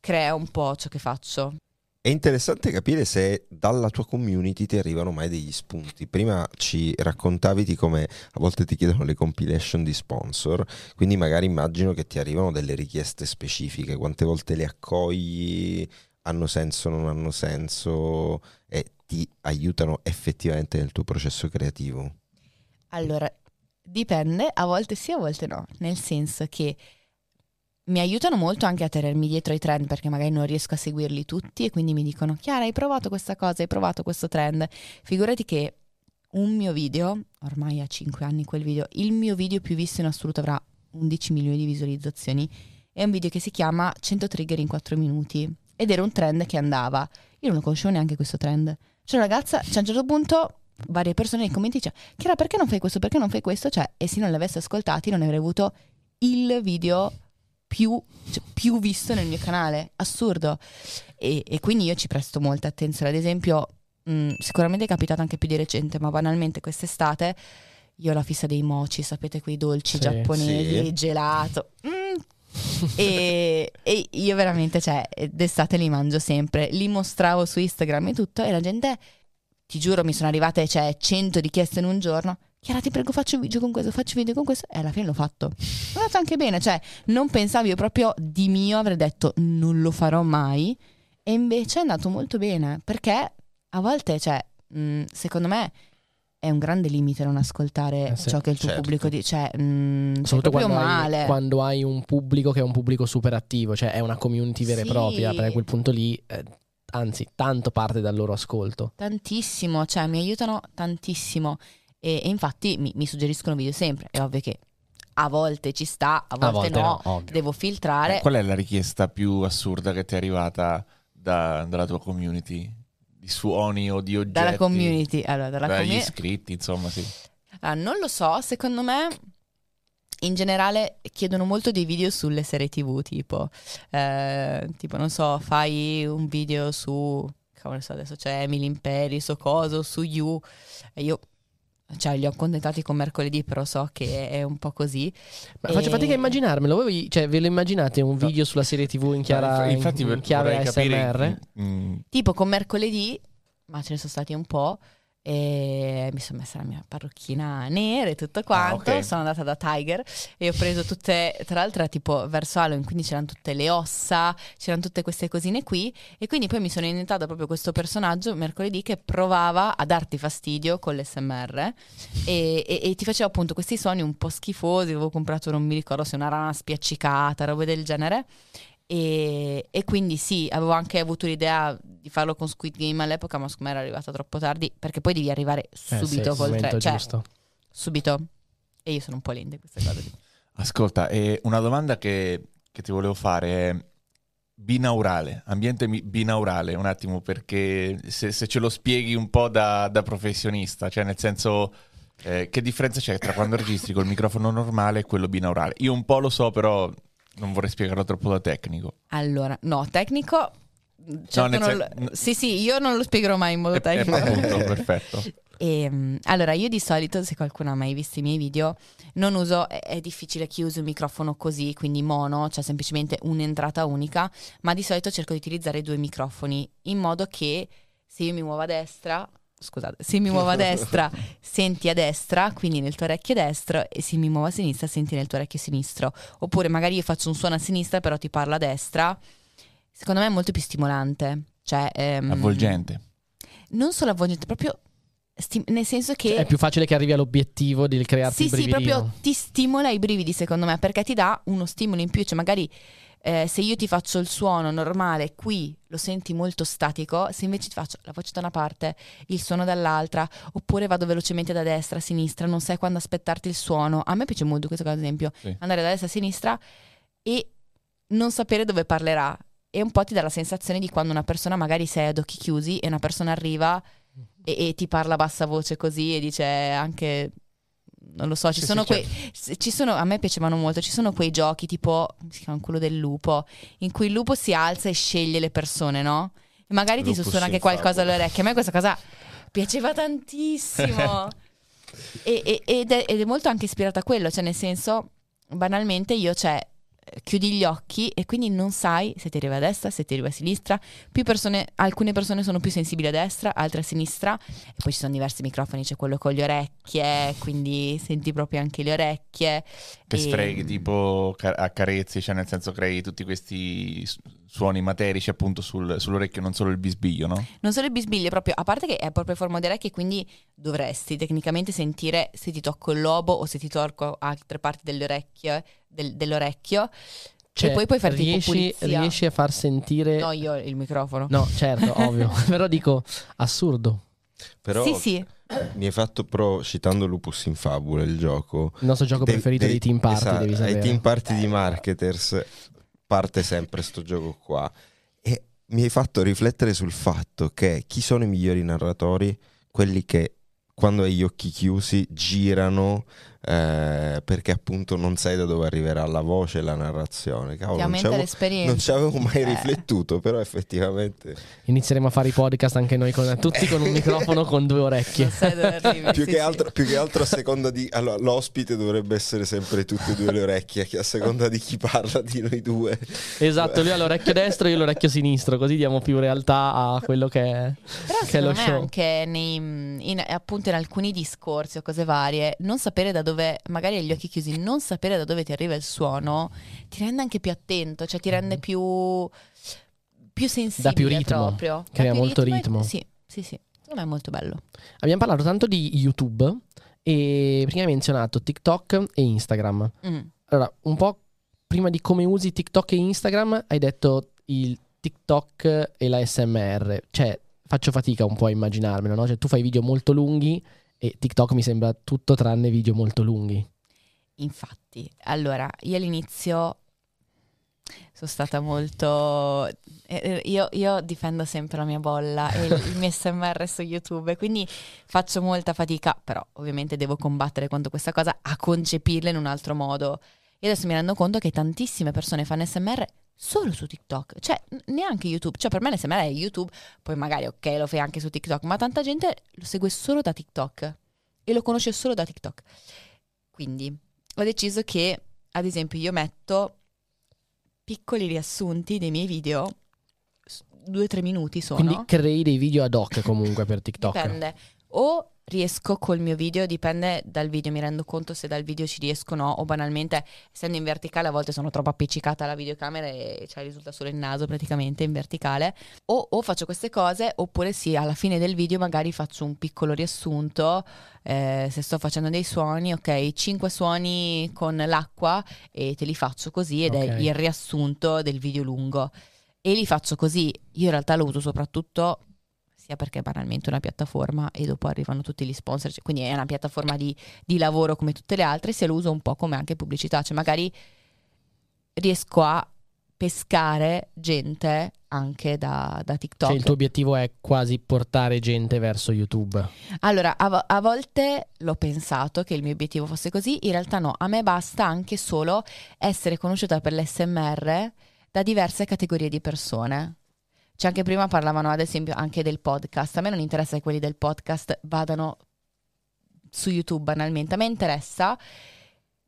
crea un po' ciò che faccio. È interessante capire se dalla tua community ti arrivano mai degli spunti. Prima ci raccontavi di come a volte ti chiedono le compilation di sponsor, quindi magari immagino che ti arrivano delle richieste specifiche, quante volte le accogli, hanno senso, non hanno senso e ti aiutano effettivamente nel tuo processo creativo. Allora, dipende, a volte sì, a volte no, nel senso che mi aiutano molto anche a tenermi dietro ai trend perché magari non riesco a seguirli tutti e quindi mi dicono Chiara hai provato questa cosa, hai provato questo trend. Figurati che un mio video, ormai ha 5 anni quel video, il mio video più visto in assoluto avrà 11 milioni di visualizzazioni, è un video che si chiama 100 trigger in 4 minuti ed era un trend che andava. Io non lo conoscevo neanche questo trend. C'è una ragazza, cioè a un certo punto varie persone nei commenti dice Chiara perché non fai questo, perché non fai questo? Cioè, e se non li avessi ascoltati non avrei avuto il video più, cioè, più visto nel mio canale. Assurdo. E, e quindi io ci presto molta attenzione. Ad esempio, mh, sicuramente è capitato anche più di recente, ma banalmente quest'estate io ho la fissa dei mochi, sapete quei dolci Sì, giapponesi, sì. gelato. Mm. e, e io veramente, cioè, d'estate li mangio sempre. Li mostravo su Instagram e tutto, e la gente, ti giuro, mi sono arrivate cioè, 100 richieste in un giorno. Chiara, ti prego, faccio un video con questo, faccio un video con questo. E alla fine l'ho fatto. È andato anche bene, cioè, non pensavo io proprio di mio, avrei detto non lo farò mai. E invece è andato molto bene, perché a volte, cioè, mh, secondo me è un grande limite non ascoltare Eh sì, ciò che il tuo certo. pubblico dice. Cioè, mh, sei Soprattutto proprio quando male. hai, quando hai un pubblico che è un pubblico super attivo, cioè è una community vera Sì. e propria, perché a quel punto lì, eh, anzi, tanto parte dal loro ascolto. Tantissimo, cioè mi aiutano tantissimo e, e infatti mi, mi suggeriscono video sempre. È ovvio che a volte ci sta, a volte, volte no, no, devo filtrare. Eh, Qual è la richiesta più assurda che ti è arrivata da- dalla tua community? Di suoni o di oggetti? dalla community, allora, dalla Dagli community. iscritti, insomma, sì. Ah, non lo so, secondo me in generale chiedono molto dei video sulle serie tv, tipo, eh, tipo non so, fai un video su, come ne so, adesso c'è Emily in Paris o cosa, o su You, e io, cioè li ho accontentati con mercoledì, però so che è un po' così. Ma faccio E- fatica a immaginarmelo. Voi cioè, ve lo immaginate un video sulla serie TV in, chiara, infatti in, in chiave vorrei capire, ASMR? mm, Tipo con mercoledì, ma ce ne sono stati un po'. E mi sono messa la mia parrucchina nera e tutto quanto. ok. Sono andata da Tiger e ho preso tutte, tra l'altro tipo verso Halloween, quindi c'erano tutte le ossa, c'erano tutte queste cosine qui. E quindi poi mi sono inventata proprio questo personaggio mercoledì che provava a darti fastidio con l'SMR e, e- e ti faceva appunto questi suoni un po' schifosi. Avevo comprato, non mi ricordo se una rana spiaccicata, robe del genere. E, e quindi sì, avevo anche avuto l'idea di farlo con Squid Game all'epoca, ma secondo me era arrivata troppo tardi perché poi devi arrivare Eh, subito sì, il col momento tre, cioè giusto. subito. E io sono un po' lenta in queste cose. lì. Ascolta, e una domanda che, che ti volevo fare è binaurale, ambiente mi- binaurale, un attimo, perché se, se ce lo spieghi un po' da, da professionista, cioè nel senso, eh, che differenza c'è tra quando registri col microfono normale e quello binaurale? Io un po' lo so, però non vorrei spiegarlo troppo da tecnico. Allora, no, tecnico. certo sen- lo- sì, sì, io non lo spiegherò mai in modo Eh, eh, tecnico. appunto, perfetto. Ehm, allora, io di solito, se qualcuno ha mai visto i miei video, non uso, è, è difficile che usi un microfono così, quindi mono, cioè semplicemente un'entrata unica, ma di solito cerco di utilizzare due microfoni, in modo che se io mi muovo a destra, scusate, se mi muovo a destra senti a destra, quindi nel tuo orecchio destro, e se mi muovo a sinistra senti nel tuo orecchio sinistro. Oppure magari io faccio un suono a sinistra, però ti parlo a destra. Secondo me è molto più stimolante. Cioè, ehm, Avvolgente. non solo avvolgente, proprio sti- nel senso che Cioè, è più facile che arrivi all'obiettivo di crearti sì, il sì, brividino. proprio ti stimola i brividi, secondo me, perché ti dà uno stimolo in più. Cioè, magari eh, se io ti faccio il suono normale qui lo senti molto statico, se invece ti faccio la voce da una parte, il suono dall'altra, oppure vado velocemente da destra a sinistra, non sai quando aspettarti il suono. A me piace molto questo, ad esempio, Sì. andare da destra a sinistra e non sapere dove parlerà. E un po' ti dà la sensazione di quando una persona magari sei ad occhi chiusi e una persona arriva e, e ti parla a bassa voce così e dice anche non lo so, ci Sì, sono sì, quei s- ci sono a me piacevano molto, ci sono quei giochi tipo si chiama quello del lupo, in cui il lupo si alza e sceglie le persone, no? E magari ti Lupus sussurra anche qualcosa alle orecchie. A me questa cosa piaceva tantissimo. e, e- ed, è, ed è molto anche ispirata a quello, cioè nel senso banalmente io cioè eh, chiudi gli occhi e quindi non sai se ti arriva a destra, se ti arriva a sinistra. Più persone, alcune persone sono più sensibili a destra, altre a sinistra. E poi ci sono diversi microfoni, c'è quello con le orecchie, quindi senti proprio anche le orecchie. Che E- sfreghi tipo ca- accarezzi, cioè nel senso crei tutti questi suoni materici appunto sul- sull'orecchio, non solo il bisbiglio, no? Non solo il bisbiglio, proprio, a parte che è proprio forma di orecchie, quindi dovresti tecnicamente sentire se ti tocco il lobo o se ti tocco altre parti delle orecchie, del- dell'orecchio. Cioè, e poi puoi fare tipo riesci, riesci a far sentire... No, io il microfono. No, certo, ovvio. Però dico, assurdo. Però Sì, sì. mi hai fatto pro, citando Lupus in Fabula, il gioco. Il nostro gioco Devi- preferito devi- dei team party, esatto, devi sapere. Ai team party di marketers parte sempre sto gioco qua. E mi hai fatto riflettere sul fatto che chi sono i migliori narratori? Quelli che quando hai gli occhi chiusi girano eh, perché appunto non sai da dove arriverà la voce e la narrazione. Cavolo, non avevo- l'esperienza. non ci avevo mai Eh. riflettuto, però effettivamente Inizieremo a fare i podcast anche noi, con, tutti con un microfono con due orecchie. Non sai dove arrivi. più, sì, che sì. altro, più che altro a seconda di allora, l'ospite dovrebbe essere sempre tutte e due le orecchie a seconda di chi parla di noi due Esatto, lui ha l'orecchio destro e io l'orecchio sinistro, così diamo più realtà a quello che è, Però che è lo show. anche nei, in- appunto in alcuni discorsi o cose varie, non sapere da dove, magari agli occhi chiusi, non sapere da dove ti arriva il suono, ti rende anche più attento, cioè ti rende più, più sensibile Mhm. più ritmo, proprio. Crea più molto e- ritmo. Sì, sì, sì. Secondo me è molto bello. Abbiamo parlato tanto di YouTube e prima hai menzionato TikTok e Instagram. Mm. Allora, un po' prima di come usi TikTok e Instagram, hai detto il TikTok e la SMR. Cioè, faccio fatica un po' a immaginarmelo, no? Cioè, tu fai video molto lunghi e TikTok mi sembra tutto tranne video molto lunghi. Infatti, allora, io all'inizio sono stata molto... eh, eh, Io, io difendo sempre la mia bolla e il, il mio SMR su YouTube, quindi faccio molta fatica, però ovviamente devo combattere contro questa cosa, a concepirla in un altro modo. E adesso mi rendo conto che tantissime persone fanno SMR solo su TikTok, cioè neanche YouTube, cioè per me l'SMR è YouTube, poi magari ok lo fai anche su TikTok, ma tanta gente lo segue solo da TikTok e lo conosce solo da TikTok. Quindi ho deciso che, ad esempio, io metto piccoli riassunti dei miei video, due o tre minuti sono. Quindi crei dei video ad hoc comunque per TikTok. Dipende. O riesco col mio video, dipende dal video, mi rendo conto se dal video ci riesco o no, o banalmente, essendo in verticale, a volte sono troppo appiccicata alla videocamera e cioè, risulta solo il naso praticamente in verticale. O, o faccio queste cose, oppure sì, alla fine del video magari faccio un piccolo riassunto, eh, se sto facendo dei suoni, ok, 5 suoni con l'acqua e te li faccio così ed Ok. è il riassunto del video lungo. E li faccio così, io in realtà lo uso soprattutto sia perché è banalmente una piattaforma e dopo arrivano tutti gli sponsor, cioè, quindi è una piattaforma di, di lavoro come tutte le altre, sia lo uso un po' come anche pubblicità, cioè magari riesco a pescare gente anche da, da TikTok. Cioè il tuo obiettivo è quasi portare gente verso YouTube. Allora, a, vo- a volte l'ho pensato che il mio obiettivo fosse così, in realtà no, a me basta anche solo essere conosciuta per l'SMR da diverse categorie di persone. Cioè anche prima parlavano ad esempio anche del podcast, a me non interessa che quelli del podcast vadano su YouTube banalmente, a me interessa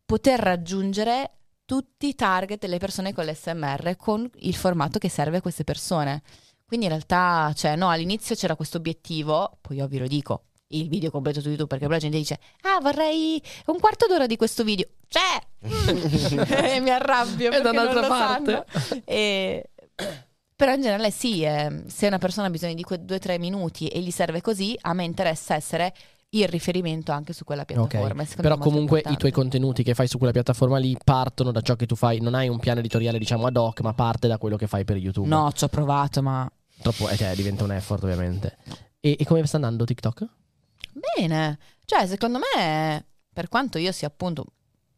poter raggiungere tutti i target delle persone con l'SMR con il formato che serve a queste persone. Quindi in realtà, cioè, no, all'inizio c'era questo obiettivo, poi io vi lo dico, il video completo su YouTube, perché poi la gente dice, ah, vorrei un quarto d'ora di questo video. C'è! e mi arrabbio E da un'altra parte. sanno. E... Però in generale sì, eh, se una persona ha bisogno di quei due o tre minuti e gli serve così, a me interessa essere il riferimento anche su quella piattaforma. secondo Però comunque i tuoi contenuti che fai su quella piattaforma lì partono da ciò che tu fai. Non hai un piano editoriale, diciamo, ad hoc, ma parte da quello che fai per YouTube. No, ci ho provato, ma Troppo, eh, cioè, diventa un effort, ovviamente. E, e come sta andando TikTok? Bene, cioè secondo me, per quanto io sia appunto,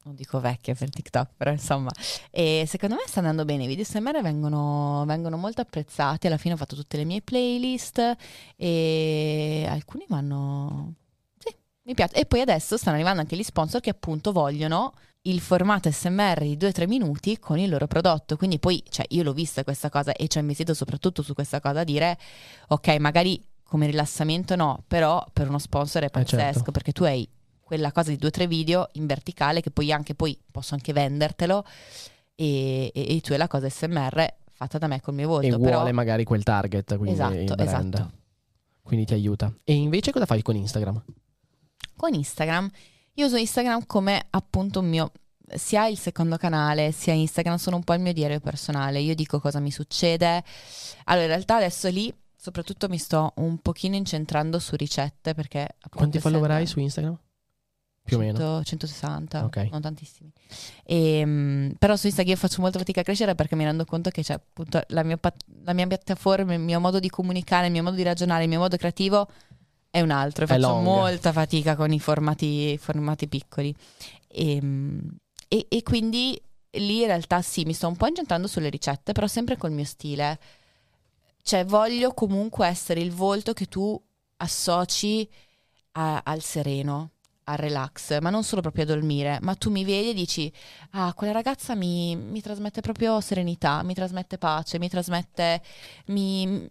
non dico vecchia per TikTok, però insomma, e secondo me sta andando bene, i video SMR vengono, vengono molto apprezzati, alla fine ho fatto tutte le mie playlist e alcuni vanno... Sì, mi piace. E poi adesso stanno arrivando anche gli sponsor che appunto vogliono il formato SMR di 2-3 minuti con il loro prodotto. Quindi poi, cioè, io l'ho vista questa cosa e ci ho investito soprattutto su questa cosa, a dire, ok, magari come rilassamento no, però per uno sponsor è pazzesco, certo. perché tu hai quella cosa di 2-3 video in verticale che poi anche, poi posso anche vendertelo e, e, e tu hai la cosa SMR fatta da me col mio volto. e però... vuole magari quel target, quindi Esatto, esatto. Quindi ti aiuta. E invece cosa fai con Instagram? con Instagram. Io uso Instagram come appunto un mio sia il secondo canale sia Instagram sono un po' il mio diario personale. Io dico cosa mi succede. Allora, in realtà adesso lì soprattutto mi sto un pochino incentrando su ricette perché Quanti follower hai su Instagram? Più o meno. 100, 160, Ok. non tantissimi. Ehm, però su Instagram io faccio molta fatica a crescere perché mi rendo conto che c'è appunto la mia, la mia piattaforma, il mio modo di comunicare, il mio modo di ragionare, il mio modo creativo è un altro. E È faccio long. molta fatica con i formati, formati piccoli. Ehm, E, e quindi lì in realtà sì, mi sto un po' incentrando sulle ricette, però sempre col mio stile. Cioè voglio comunque essere il volto che tu associ a- al sereno, al relax, ma non solo proprio a dormire, ma tu mi vedi e dici, ah, quella ragazza mi, mi trasmette proprio serenità, mi trasmette pace, mi trasmette... Mi...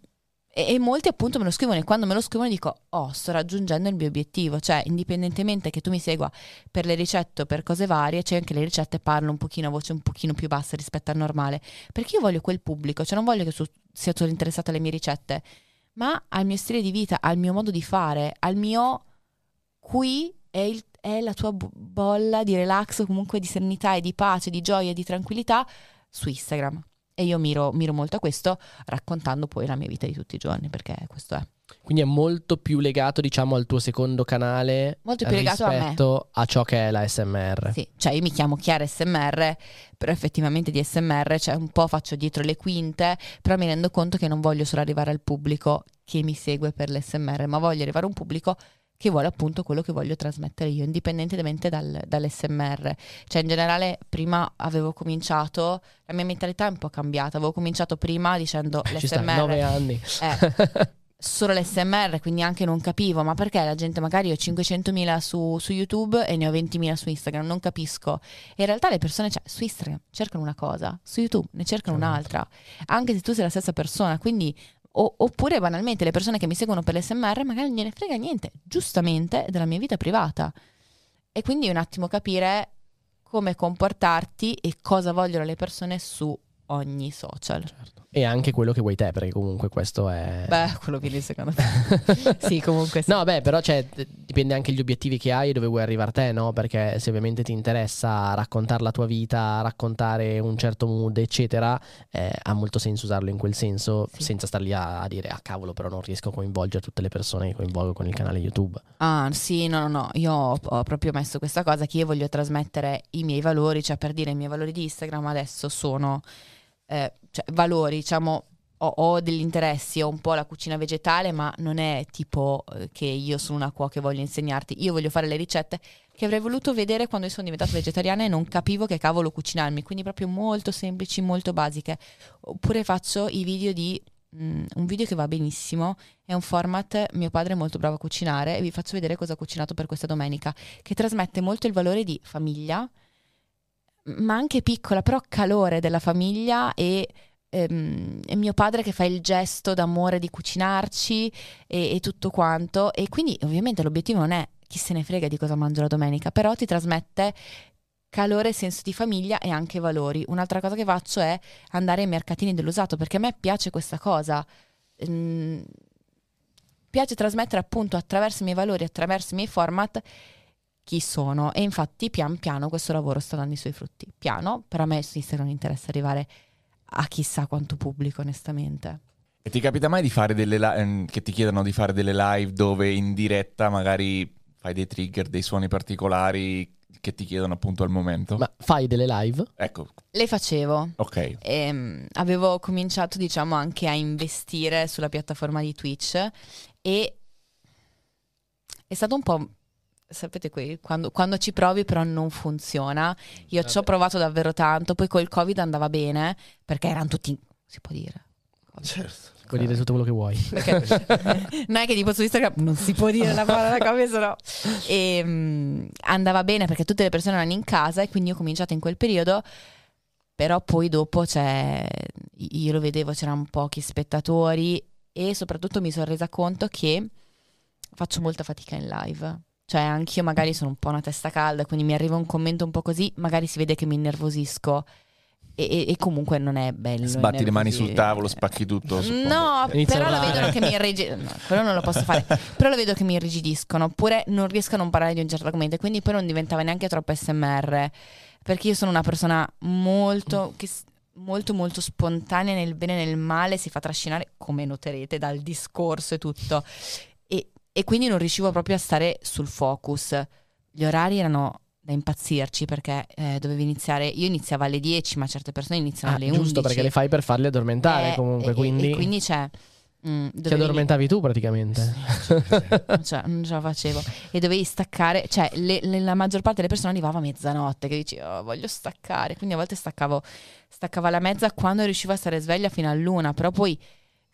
E, e molti appunto me lo scrivono e quando me lo scrivono dico, oh, sto raggiungendo il mio obiettivo, cioè indipendentemente che tu mi segua per le ricette o per cose varie, c'è anche le ricette parlo un pochino a voce un pochino più bassa rispetto al normale, perché io voglio quel pubblico, cioè non voglio che tu sia solo interessato alle mie ricette, ma al mio stile di vita, al mio modo di fare, al mio qui è, il- è la tua bo- bolla di relax o comunque di serenità e di pace, di gioia e di tranquillità su Instagram. E io miro, miro molto a questo, raccontando poi la mia vita di tutti i giorni, perché questo è. Quindi è molto più legato, diciamo, al tuo secondo canale Molto più legato a me. rispetto a, ciò che è la SMR. Sì, cioè io mi chiamo Chiara SMR, però effettivamente di SMR, cioè un po' faccio dietro le quinte, però mi rendo conto che non voglio solo arrivare al pubblico che mi segue per l'SMR, ma voglio arrivare a un pubblico che vuole appunto quello che voglio trasmettere io, indipendentemente dal, dall'SMR. Cioè in generale prima avevo cominciato, la mia mentalità è un po' cambiata, avevo cominciato prima dicendo sta, l'SMR... nove anni. Eh, solo l'SMR, quindi anche non capivo, ma perché la gente magari ho 500.000 su, su YouTube e ne ho 20.000 su Instagram, non capisco. E in realtà le persone cioè, su Instagram cercano una cosa, su YouTube ne cercano Certo. un'altra, anche se tu sei la stessa persona, quindi... o- oppure banalmente le persone che mi seguono per l'SMR magari non gliene frega niente, giustamente, della mia vita privata. E quindi un attimo capire come comportarti e cosa vogliono le persone su ogni social. E anche quello che vuoi te, perché comunque questo è... Beh, quello viene secondo me. sì, comunque sì. No, beh, però cioè, dipende anche gli obiettivi che hai e dove vuoi arrivare te, no? Perché se ovviamente ti interessa raccontare la tua vita, raccontare un certo mood, eccetera, eh, ha molto senso usarlo in quel senso, Sì. senza star lì a, a dire, ah cavolo, però non riesco a coinvolgere tutte le persone che coinvolgo con il canale YouTube. Ah, sì, no, no, no. Io ho, ho proprio messo questa cosa che io voglio trasmettere i miei valori, cioè per dire i miei valori di Instagram adesso sono eh, cioè, valori, diciamo. Ho, ho degli interessi, ho un po' la cucina vegetale, ma non è tipo eh, che io sono una cuoca e voglio insegnarti. Io voglio fare le ricette che avrei voluto vedere quando sono diventata vegetariana e non capivo che cavolo cucinarmi. Quindi proprio molto semplici, molto basiche. Oppure faccio i video di mm, un video che va benissimo è un format, mio padre è molto bravo a cucinare e vi faccio vedere cosa ha cucinato per questa domenica, che trasmette molto il valore di famiglia, ma anche piccola, però calore della famiglia e, ehm, e mio padre che fa il gesto d'amore di cucinarci e, e tutto quanto. E quindi ovviamente l'obiettivo non è chi se ne frega di cosa mangio la domenica, però ti trasmette calore, senso di famiglia e anche valori. Un'altra cosa che faccio è andare ai mercatini dell'usato perché a me piace questa cosa. Mm, piace trasmettere appunto attraverso i miei valori, attraverso i miei format chi sono e infatti pian piano questo lavoro sta dando i suoi frutti. Piano, però a me su Instagram non interessa arrivare a chissà quanto pubblico onestamente. E ti capita mai di fare delle li- ehm, che ti chiedono di fare delle live dove in diretta magari fai dei trigger, dei suoni particolari che ti chiedono appunto al momento? Ma fai delle live? Ecco, Le facevo. ok. Ehm, avevo cominciato diciamo anche a investire sulla piattaforma di Twitch e è stato un po' sapete qui quando, quando ci provi però non funziona. Io ci ho provato davvero tanto poi col covid andava bene perché erano tutti si può dire. Certo. Puoi dire tutto quello che vuoi. non è che tipo su Instagram non si può dire la parola come sono. E mm, andava bene perché tutte le persone erano in casa e quindi ho cominciato in quel periodo però poi dopo c'è io lo vedevo c'erano pochi spettatori e soprattutto mi sono resa conto che faccio molta fatica in live cioè anch'io magari sono un po' una testa calda quindi mi arriva un commento un po' così magari si vede che mi innervosisco e, e- comunque non è bello Sbatti le mani sul tavolo, spacchi tutto. suppongo. No, Inizia però lo vedono che mi irrigidiscono. No, quello non lo posso fare. però lo vedo che mi irrigidiscono. Oppure non riescono a non parlare di un certo argomento. e Quindi poi non diventava neanche troppo SMR. Perché io sono una persona molto. Che, molto molto spontanea nel bene e nel male. Si fa trascinare, come noterete, dal discorso e tutto. E, quindi non riuscivo proprio a stare sul focus. Gli orari erano da impazzirci perché eh, dovevi iniziare. Io iniziavo alle 10, ma certe persone iniziano Ah, alle 11. giusto, perché le fai per farli addormentare Eh, comunque, e- quindi, e quindi c'è. mm, ti addormentavi tu praticamente. cioè, non ce la facevo e dovevi staccare cioè le- le- la maggior parte delle persone arrivava a mezzanotte che dici "Oh, voglio staccare quindi a volte staccavo staccavo alla mezza quando riuscivo a stare sveglia fino all'una però poi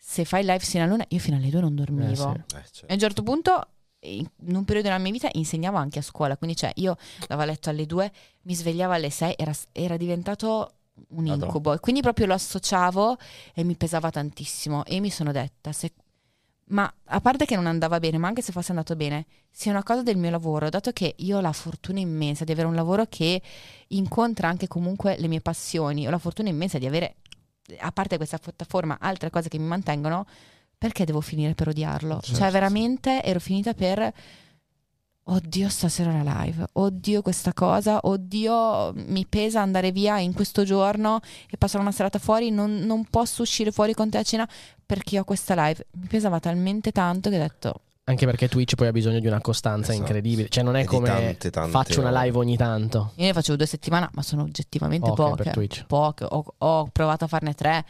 se fai live fino all'una io fino alle due non dormivo. Eh, sì. Eh, e certo. a un certo punto in un periodo della mia vita insegnavo anche a scuola. Quindi cioè io andavo a letto alle due mi svegliavo alle sei era, era diventato un incubo. E quindi proprio lo associavo e mi pesava tantissimo. E mi sono detta se ma a parte che non andava bene, ma anche se fosse andato bene, sia una cosa del mio lavoro, dato che io ho la fortuna immensa di avere un lavoro che incontra anche comunque le mie passioni, ho la fortuna immensa di avere, a parte questa piattaforma, altre cose che mi mantengono, perché devo finire per odiarlo? Certo. Cioè veramente ero finita per... Oddio, stasera la live. Oddio, questa cosa. Oddio, mi pesa andare via in questo giorno e passare una serata fuori. Non, non posso uscire fuori con te a cena perché ho questa live. Mi pesava talmente tanto che ho detto: Anche perché Twitch poi ha bisogno di una costanza Esatto. incredibile. Cioè, non è come tante, tante faccio una live ogni tanto. Io ne facevo due settimane, ma sono oggettivamente Ok, poche. per Twitch. Poche. Ho, ho provato a farne tre,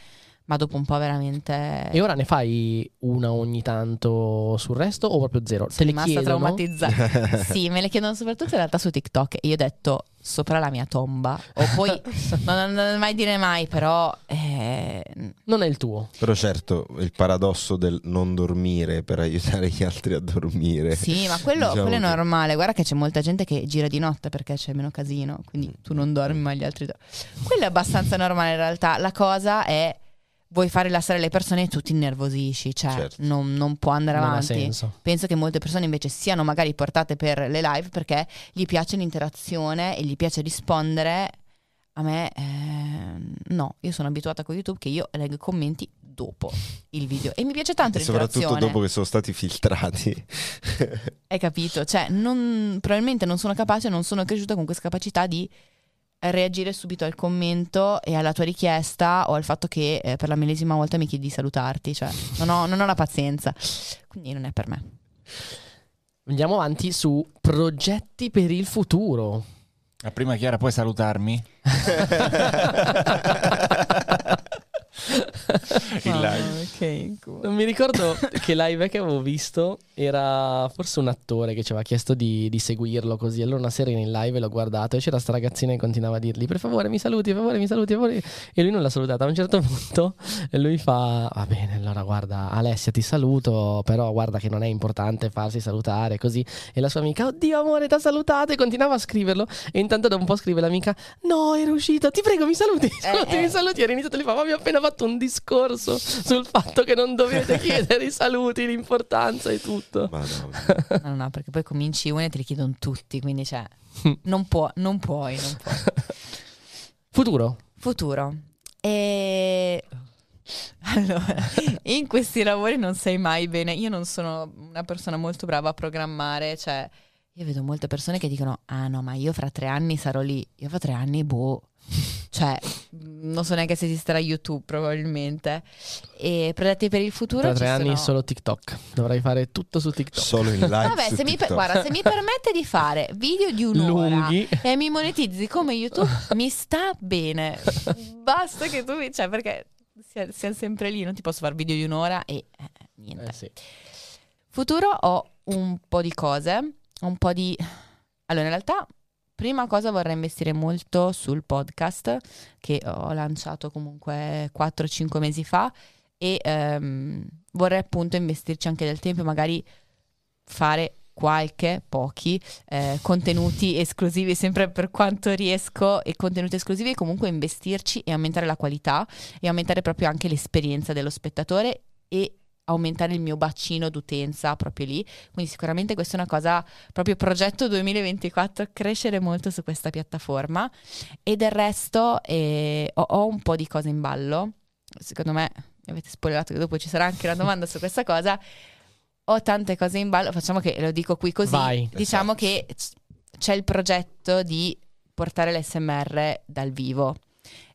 ma dopo un po' veramente... E ora ne fai una ogni tanto sul resto o proprio zero? Te sono le rimasta chiedono? traumatizzata. sì, me le chiedono soprattutto in realtà su TikTok e io ho detto sopra la mia tomba. O poi, non, non mai dire mai, però... eh, Non è il tuo. Però certo, il paradosso del non dormire per aiutare gli altri a dormire. Sì, ma quello, Diciamo quello è che- normale. Guarda che c'è molta gente che gira di notte perché c'è meno casino. Quindi tu non dormi, ma gli altri dormono. Quello è abbastanza normale in realtà. La cosa è. Vuoi fare rilassare le persone e tu ti innervosisci, cioè Certo. non, non può andare Non ha avanti. senso. Penso che molte persone invece siano magari portate per le live perché gli piace l'interazione e gli piace rispondere. A me eh, no, io sono abituata con YouTube che io leggo i commenti dopo il video e mi piace tanto E soprattutto dopo che sono stati filtrati. Hai capito? Cioè, non- probabilmente non sono capace, non sono cresciuta con questa capacità di reagire subito al commento e alla tua richiesta o al fatto che eh, per la millesima volta mi chiedi di salutarti. Cioè, non ho, non ho la pazienza. Quindi non è per me. Andiamo avanti su progetti per il futuro. La prima Chiara, puoi salutarmi? Il live. Non mi ricordo che live che avevo visto era forse un attore che ci aveva chiesto di, di seguirlo così. Allora una sera in live l'ho guardato e c'era sta ragazzina che continuava a dirgli per favore mi saluti, per favore mi saluti, per favore. E lui non l'ha salutata. A un certo punto e lui fa va bene, allora guarda Alessia ti saluto, però guarda che non è importante farsi salutare così. E la sua amica, oddio amore ti ha salutato e continuava a scriverlo. E intanto da un po' scrive l'amica, no ero uscito, ti prego mi saluti, mi saluti, eh. mi saluti. E all'inizio gli fa, ma mi ha appena fatto un discorso sul fatto che non dovete chiedere i saluti, l'importanza e tutto. Madonna. No, no, no, perché poi cominci uno e te li chiedono tutti, quindi cioè, non, può, non puoi, non puoi. Futuro. Futuro. E... Allora, in questi lavori non sai mai bene. Io non sono una persona molto brava a programmare, cioè io vedo molte persone che dicono "Ah no, ma io fra tre anni sarò lì". Io fra tre anni boh. Cioè, non so neanche se esisterà YouTube probabilmente. E progetti per il futuro Tra ci tre anni sono- solo TikTok. Dovrai fare tutto su TikTok. Solo in live. Vabbè, su se mi, per- guarda, se mi permette di fare video di un'ora Lunghi. e mi monetizzi come YouTube, mi sta bene. Basta che tu mi... Cioè, perché sia- siamo sempre lì, non ti posso fare video di un'ora e eh, niente. Eh sì. Futuro ho un po' di cose, un po' di... Allora, in realtà, prima cosa vorrei investire molto sul podcast che ho lanciato comunque 4-5 mesi fa e ehm, vorrei appunto investirci anche del tempo magari fare qualche, pochi, eh, contenuti esclusivi sempre per quanto riesco e contenuti esclusivi e comunque investirci e aumentare la qualità e aumentare proprio anche l'esperienza dello spettatore e aumentare il mio bacino d'utenza proprio lì. Quindi sicuramente questa è una cosa, proprio progetto 2024, crescere molto su questa piattaforma e del resto eh, ho, ho un po' di cose in ballo. Secondo me, mi avete spoilerato che dopo ci sarà anche una domanda su questa cosa. Ho tante cose in ballo, facciamo che lo dico qui così. Vai. Diciamo che c- c'è il progetto di portare l'SMR dal vivo.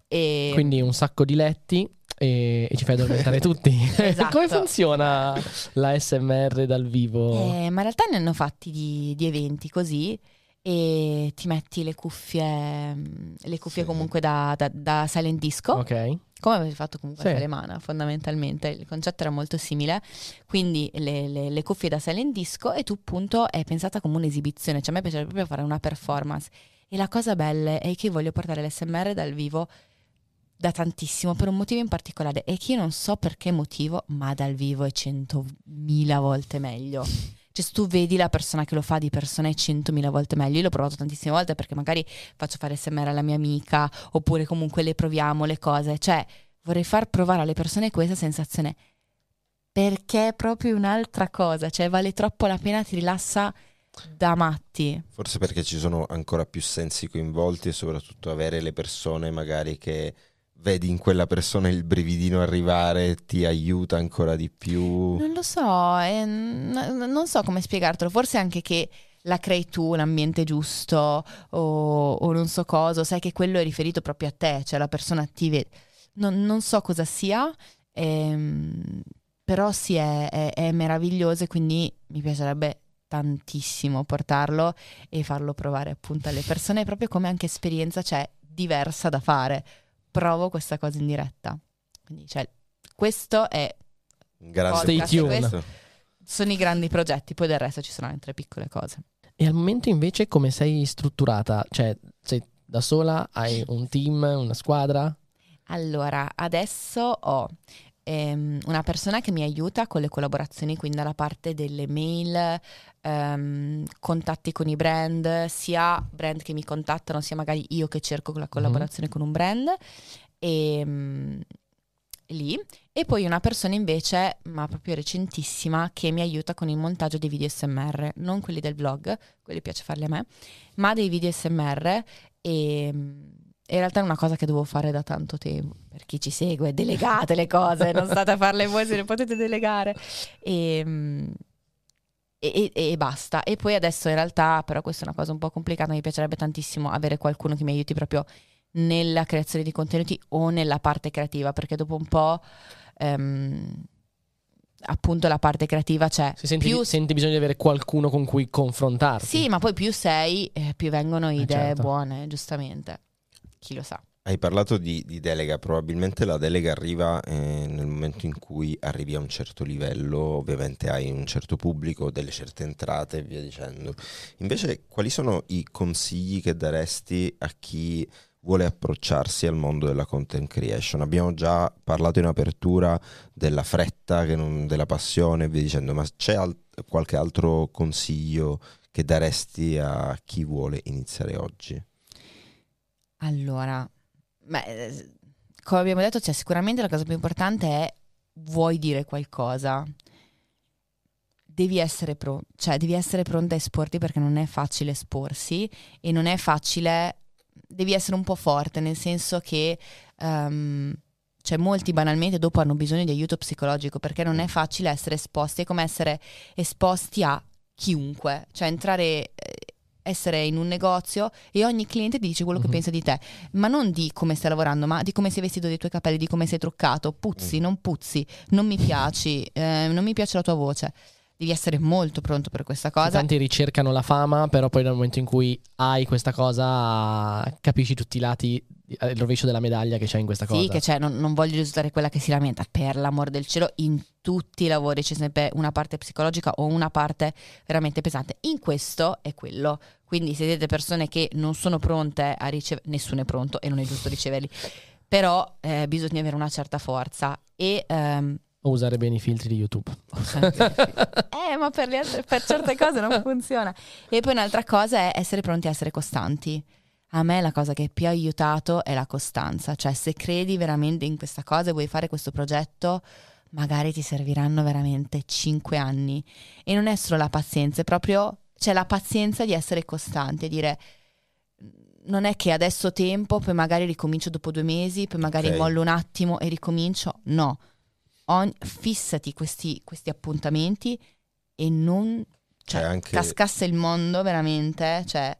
E Quindi un sacco di letti e, ci fai addormentare tutti. Esatto. Come funziona la SMR dal vivo? Eh, ma in realtà ne hanno fatti di, di eventi così e ti metti le cuffie, mm, le cuffie Sì. comunque da, da- da silent disco, Ok. come avevi fatto comunque Sì. a Telemana fondamentalmente, il concetto era molto simile, quindi le, le- le cuffie da silent disco e tu appunto è pensata come un'esibizione, cioè a me piace proprio fare una performance e la cosa bella è che io voglio portare l'SMR dal vivo da tantissimo per un motivo in particolare e che io non so per che motivo, ma dal vivo è centomila volte meglio. Cioè, se tu vedi la persona che lo fa di persona è centomila volte meglio. Io l'ho provato tantissime volte perché magari faccio fare SMR alla mia amica, oppure comunque le proviamo le cose. Cioè, vorrei far provare alle persone questa sensazione perché è proprio un'altra cosa. Cioè, vale troppo la pena, ti rilassa da matti. Forse perché ci sono ancora più sensi coinvolti e soprattutto avere le persone magari che vedi in quella persona il brividino arrivare ti aiuta ancora di più. Non lo so, eh, n- non so come spiegartelo. Forse anche che la crei tu, l'ambiente giusto o, o non so cosa, sai che quello è riferito proprio a te, cioè la persona ti vede. Non, non so cosa sia, ehm, però sì, è, è- è meraviglioso e quindi mi piacerebbe tantissimo portarlo e farlo provare appunto alle persone, proprio come anche esperienza, cioè diversa da fare. Provo questa cosa in diretta. Quindi, cioè, Questo è Un grande Stay podcast, sono i grandi progetti, poi del resto ci sono altre piccole cose. E al momento invece come sei strutturata? Cioè, sei da sola? Hai un team, una squadra? Allora, adesso ho ehm, una persona che mi aiuta con le collaborazioni, quindi dalla parte delle mail, ehm, contatti con i brand, sia brand che mi contattano, sia magari io che cerco la collaborazione con un brand. E, mm, lì e poi una persona invece ma proprio recentissima che mi aiuta con il montaggio dei video SMR non quelli del blog quelli piace farli a me ma dei video SMR e mm, in realtà è una cosa che devo fare da tanto tempo per chi ci segue delegate le cose non state a farle voi se le potete delegare e, mm, e, e- e basta e poi adesso in realtà però questa è una cosa un po' complicata mi piacerebbe tantissimo avere qualcuno che mi aiuti proprio nella creazione di contenuti o nella parte creativa, perché dopo un po' ehm, appunto la parte creativa c'è. Se senti, più senti bisogno di avere qualcuno con cui confrontarti. sì, ma poi più sei, eh, più vengono idee certo. buone, giustamente. Chi lo sa. Hai parlato di, di delega, probabilmente la delega arriva eh, nel momento in cui arrivi a un certo livello, ovviamente hai un certo pubblico, delle certe entrate e via dicendo. Invece quali sono i consigli che daresti a chi vuole approcciarsi al mondo della content creation? Abbiamo già parlato in apertura della fretta, non- della passione e via dicendo, ma c'è al- qualche altro consiglio che daresti a chi vuole iniziare oggi? Allora, beh, eh, come abbiamo detto, cioè, sicuramente la cosa più importante è vuoi dire qualcosa. Devi essere pronto, cioè devi essere pronta a esporti perché non è facile esporsi e non è facile, devi essere un po' forte, nel senso che ehm, cioè molti banalmente dopo hanno bisogno di aiuto psicologico perché non è facile essere esposti, è come essere esposti a chiunque, cioè entrare, eh, essere in un negozio e ogni cliente ti dice quello che Mhm. pensa di te, ma non di come stai lavorando, ma di come sei vestito dei tuoi capelli, di come sei truccato, puzzi, Mm. non puzzi, non mi piaci, eh, non mi piace la tua voce. Devi essere molto pronto per questa cosa. Tanti ricercano la fama, però poi nel momento in cui hai questa cosa capisci tutti i lati, eh, il rovescio della medaglia che c'è in questa cosa. Sì, che c'è, non, non voglio risultare quella che si lamenta, per l'amor del cielo, in tutti i lavori c'è sempre una parte psicologica o una parte veramente pesante. In questo è quello. Quindi se siete persone che non sono pronte a ricevere, nessuno è pronto e non è giusto riceverli, però eh, bisogna avere una certa forza e... ehm, O usare bene i filtri di YouTube. eh, ma per, altre- per certe cose non funziona. E poi un'altra cosa è essere pronti a essere costanti. A me la cosa che più ha aiutato è la costanza, cioè se credi veramente in questa cosa e vuoi fare questo progetto, magari ti serviranno veramente cinque anni. E non è solo la pazienza, è proprio c'è la pazienza di essere costanti e dire non è che adesso ho tempo, poi magari ricomincio dopo due mesi, poi magari Ok. mollo un attimo e ricomincio. No, Ogni- fissati questi, questi appuntamenti e non cioè, C'è anche- cascasse il mondo veramente. Cioè,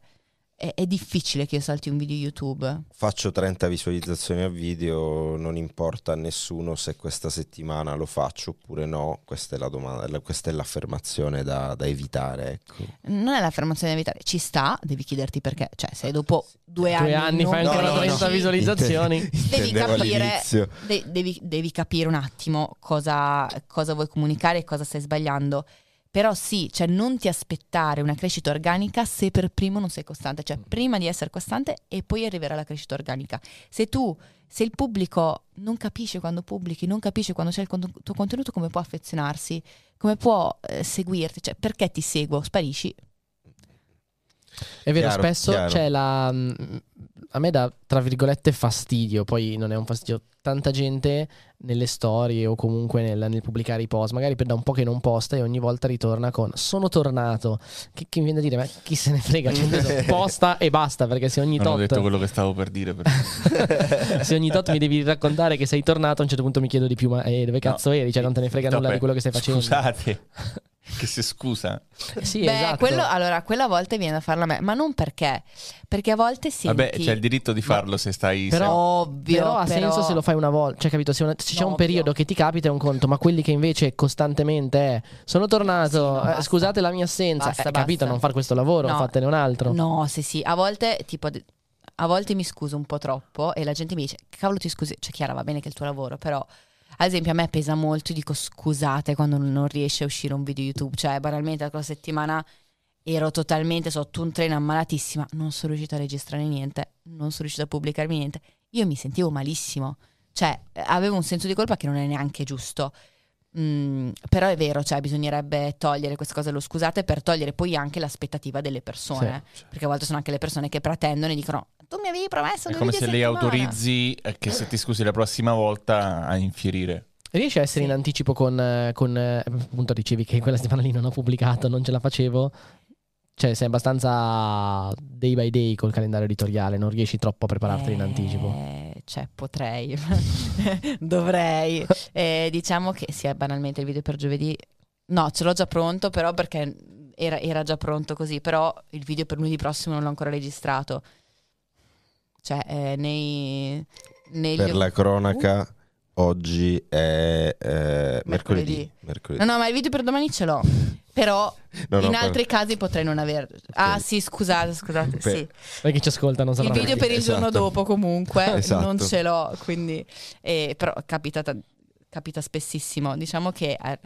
è, è difficile che io salti un video YouTube. Faccio 30 visualizzazioni a video, non importa a nessuno se questa settimana lo faccio oppure no, questa è la domanda, la- questa è l'affermazione da, da evitare. Ecco. Non è l'affermazione da evitare, ci sta, devi chiederti perché. Cioè, se dopo due anni, Due anni fai ancora no, no, 30 no. visualizzazioni. Devi Intendevo capire, de- devi, devi capire un attimo cosa, cosa vuoi comunicare e cosa stai sbagliando. Però sì, cioè non ti aspettare una crescita organica se per primo non sei costante, cioè prima di essere costante e poi arriverà la crescita organica. Se tu, se il pubblico non capisce quando pubblichi, non capisce quando c'è il con- tuo contenuto, come può affezionarsi, come può eh, seguirti, cioè perché ti seguo, sparisci. È vero, Chiaro, spesso chiaro. c'è la. mm, A me dà tra virgolette fastidio, poi non è un fastidio. Tanta gente nelle storie o comunque nel, nel pubblicare i post, magari per da un po' che non posta e ogni volta ritorna con sono tornato. Che, che mi viene da dire, ma chi se ne frega? Cioè, nel senso, posta e basta, perché se ogni Non ho detto tot, quello che stavo per dire. però. se ogni tot mi devi raccontare che sei tornato, a un certo punto mi chiedo di più, ma eh, dove cazzo eri? Cioè, non te ne frega No, nulla beh, di quello che stai facendo. Scusate, che si scusa. Sì, Beh, esatto. quello, allora, quella a volte viene da farla a me, ma non perché, perché a volte senti... Vabbè, c'è il diritto di farlo se stai... Però- Ovvio, Però ha però- senso se lo fai una volta, cioè capito? Se, una- se c'è un periodo che ti capita è un conto, ma quelli che invece costantemente è sono tornato, Sì, no, eh, scusate la mia assenza, Basta, eh, capito? basta. Non far questo lavoro, No. fatene un altro. No, sì, sì, a volte tipo a volte mi scuso un po' troppo e la gente mi dice "Cavolo, ti scusi, cioè Chiara, va bene che è il tuo lavoro, però Ad esempio, a me pesa molto, dico scusate quando non riesce a uscire un video YouTube. Cioè, banalmente, la settimana ero totalmente sotto un treno ammalatissima, non sono riuscita a registrare niente, non sono riuscita a pubblicarmi niente. Io mi sentivo malissimo, cioè avevo un senso di colpa che non è neanche giusto. Mm, però è vero, cioè bisognerebbe togliere questa cosa lo scusate per togliere poi anche l'aspettativa delle persone, sì, perché a volte sono anche le persone che pretendono e dicono tu mi avevi promesso È come se lei autorizzi eh, che se ti scusi la prossima volta a infierire. Riesci a essere sì. in anticipo con, con eh, appunto dicevi che quella settimana lì non ho pubblicato, non ce la facevo. Cioè, sei abbastanza day by day col calendario editoriale, non riesci troppo a prepararti eh, in anticipo. Cioè, potrei, dovrei. Eh, diciamo che sì, banalmente il video per giovedì. No, ce l'ho già pronto, però perché era, era già pronto così. Però il video per lunedì prossimo non l'ho ancora registrato. Cioè, eh, nei, negli... Per la cronaca, oggi è eh, mercoledì. mercoledì. No, no, ma il video per domani ce l'ho. Però no, in altri per... casi potrei non aver. Ah, sì, scusate, scusate. Per... Sì. Perché ci ascoltano, Il video per il esatto. giorno dopo, comunque, esatto. non ce l'ho. Quindi, eh, però capita, capita spessissimo. Diciamo che eh,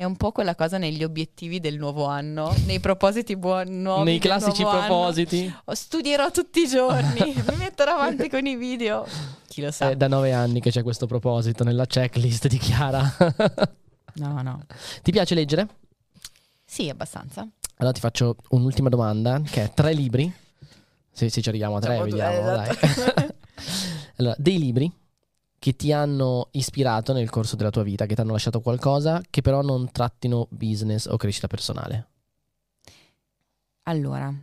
è un po' quella cosa negli obiettivi del nuovo anno, nei propositi buoni nuovi. Nei classici propositi. Anno. Studierò tutti i giorni, mi metterò avanti con i video. Chi lo sa. È da nove anni che c'è questo proposito nella checklist di Chiara. no, no. Ti piace leggere? Sì, abbastanza. Allora ti faccio un'ultima domanda, che è tre libri. Se, se ci arriviamo a tre, Siamo vediamo, due, esatto. dai. allora, dei libri che ti hanno ispirato nel corso della tua vita, che ti hanno lasciato qualcosa, che però non trattino business o crescita personale. Allora,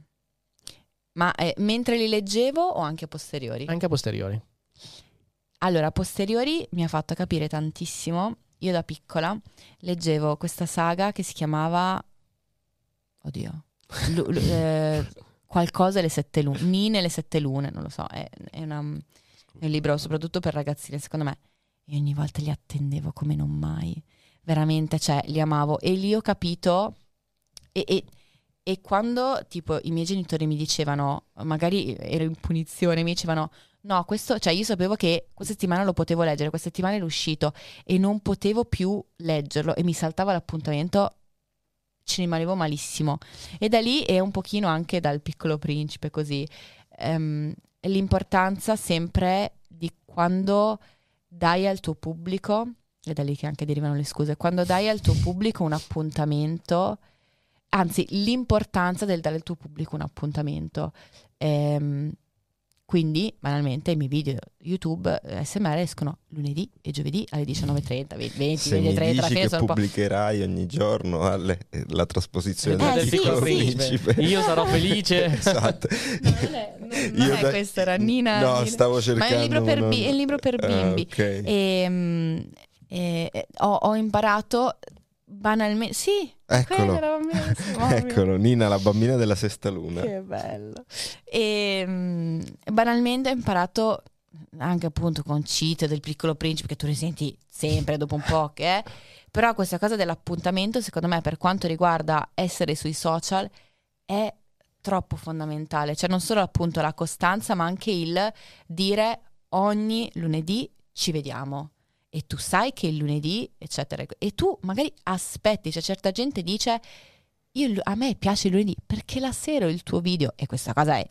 ma eh, mentre li leggevo o anche a posteriori? Anche a posteriori. Allora, a posteriori mi ha fatto capire tantissimo. Io da piccola leggevo questa saga che si chiamava oddio, Lu, lu, eh, qualcosa le sette lune, Nine le sette lune, non lo so, è, è, una, un libro soprattutto per ragazzine, secondo me. E ogni volta li attendevo come non mai, veramente, cioè, li amavo. E lì ho capito, e, e, e quando tipo i miei genitori mi dicevano, magari ero in punizione, mi dicevano, no, questo, cioè io sapevo che questa settimana lo potevo leggere, questa settimana era uscito e non potevo più leggerlo e mi saltava l'appuntamento ci rimanevo malissimo. E da lì è un pochino anche dal piccolo principe così. Um, l'importanza sempre di quando dai al tuo pubblico, è da lì che anche derivano le scuse, quando dai al tuo pubblico un appuntamento, anzi l'importanza del dare al tuo pubblico un appuntamento. Um, quindi, banalmente, i miei video YouTube eh, SMR escono lunedì e giovedì alle 19.30, 20, Se 20, 30. Alla fine che pubblicherai ogni giorno alle, eh, la trasposizione eh, del sì, principe. Sì. Io sarò felice. esatto. Non è, non, non è da... questo, era Nina. No, Nina. stavo cercando. Ma è un libro per, bi- è un libro per ah, bimbi. Uh, okay. e, um, e, ho, ho imparato banalmente. Sì, Eccolo. Eccolo, Nina, la bambina della sesta luna. Che bello. E um, banalmente ho imparato anche appunto con cheat del piccolo principe che tu risenti sempre dopo un po' che è. Però questa cosa dell'appuntamento, secondo me, per quanto riguarda essere sui social, è troppo fondamentale. Cioè non solo appunto la costanza, ma anche il dire ogni lunedì ci vediamo e tu sai che il lunedì, eccetera, e tu magari aspetti, cioè certa gente dice, io, a me piace il lunedì perché la sera ho il tuo video e questa cosa è,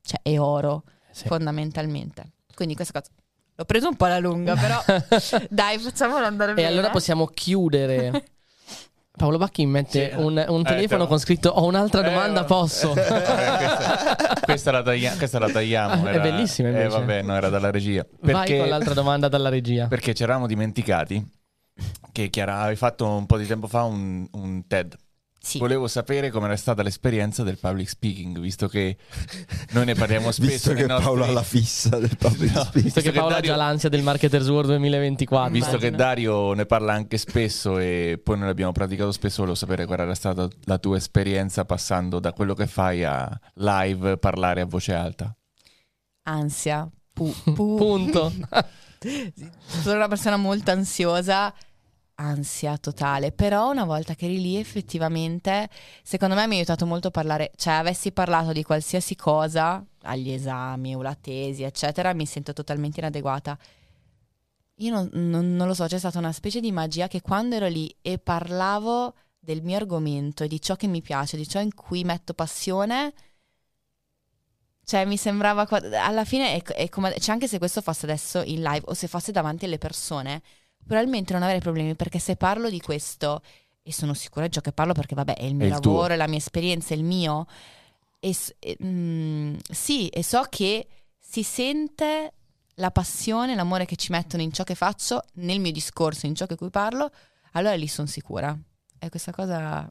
cioè, è oro, sì. fondamentalmente. Quindi questa cosa l'ho preso un po' alla lunga, però dai, facciamolo andare bene. E allora possiamo chiudere Paolo Bacchi mette sì. un, un, eh, telefono eh, con scritto ho un'altra domanda, eh, posso? Eh, questa, questa, la taglia, questa, la tagliamo. Era, è bellissima invece. Eh vabbè, no, era dalla regia. Perché, Vai con l'altra domanda dalla regia. Perché ci eravamo dimenticati che Chiara avevi fatto un po' di tempo fa un, un TED sì. Volevo sapere com'era stata l'esperienza del public speaking, visto che noi ne parliamo spesso. visto che nostri... Paolo ha la fissa del public no, speaking. Visto che Paolo Dario... ha già l'ansia del Marketers World 2024. Visto Immagino. che Dario ne parla anche spesso e poi noi l'abbiamo praticato spesso, volevo sapere qual era stata la tua esperienza passando da quello che fai a live parlare a voce alta. Ansia. Pu- pu- Punto. Sono una persona molto ansiosa ansia totale, però una volta che eri lì effettivamente, secondo me mi ha aiutato molto a parlare, cioè avessi parlato di qualsiasi cosa, agli esami o la tesi, eccetera, mi sento totalmente inadeguata. Io non, non- non lo so, c'è stata una specie di magia che quando ero lì e parlavo del mio argomento e di ciò che mi piace, di ciò in cui metto passione, cioè mi sembrava, alla fine è, è come, cioè anche se questo fosse adesso in live o se fosse davanti alle persone, probabilmente non avrei problemi perché se parlo di questo, e sono sicura di ciò che parlo perché vabbè è il mio È il tuo. lavoro, è la mia esperienza, è il mio, e, e, mm, sì, e so che si sente la passione, l'amore che ci mettono in ciò che faccio, nel mio discorso, in ciò che cui parlo, allora lì sono sicura. E questa cosa...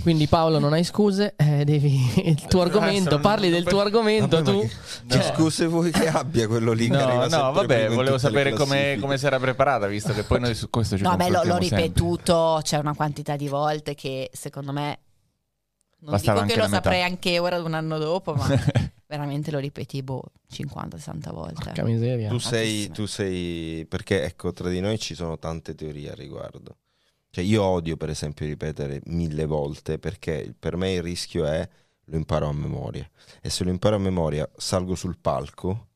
Quindi Paolo non hai scuse, eh, devi il tuo Eh, argomento, parli del tuo argomento, Vabbè, tu che, che No. scuse vuoi che abbia quello lì? No, no, vabbè, volevo sapere come, come si era preparata, visto che poi noi su questo ci No, beh, l'ho, ripetuto, c'è una quantità di volte che secondo me... Non Bastava dico che lo saprei anche ora, un anno dopo, ma veramente lo ripeti boh, 50-60 volte. Tu sei, tu sei, perché ecco, tra di noi ci sono tante teorie a riguardo. Cioè, io odio, per esempio, ripetere mille volte perché per me il rischio è lo imparo a memoria. E se lo imparo a memoria, salgo sul palco,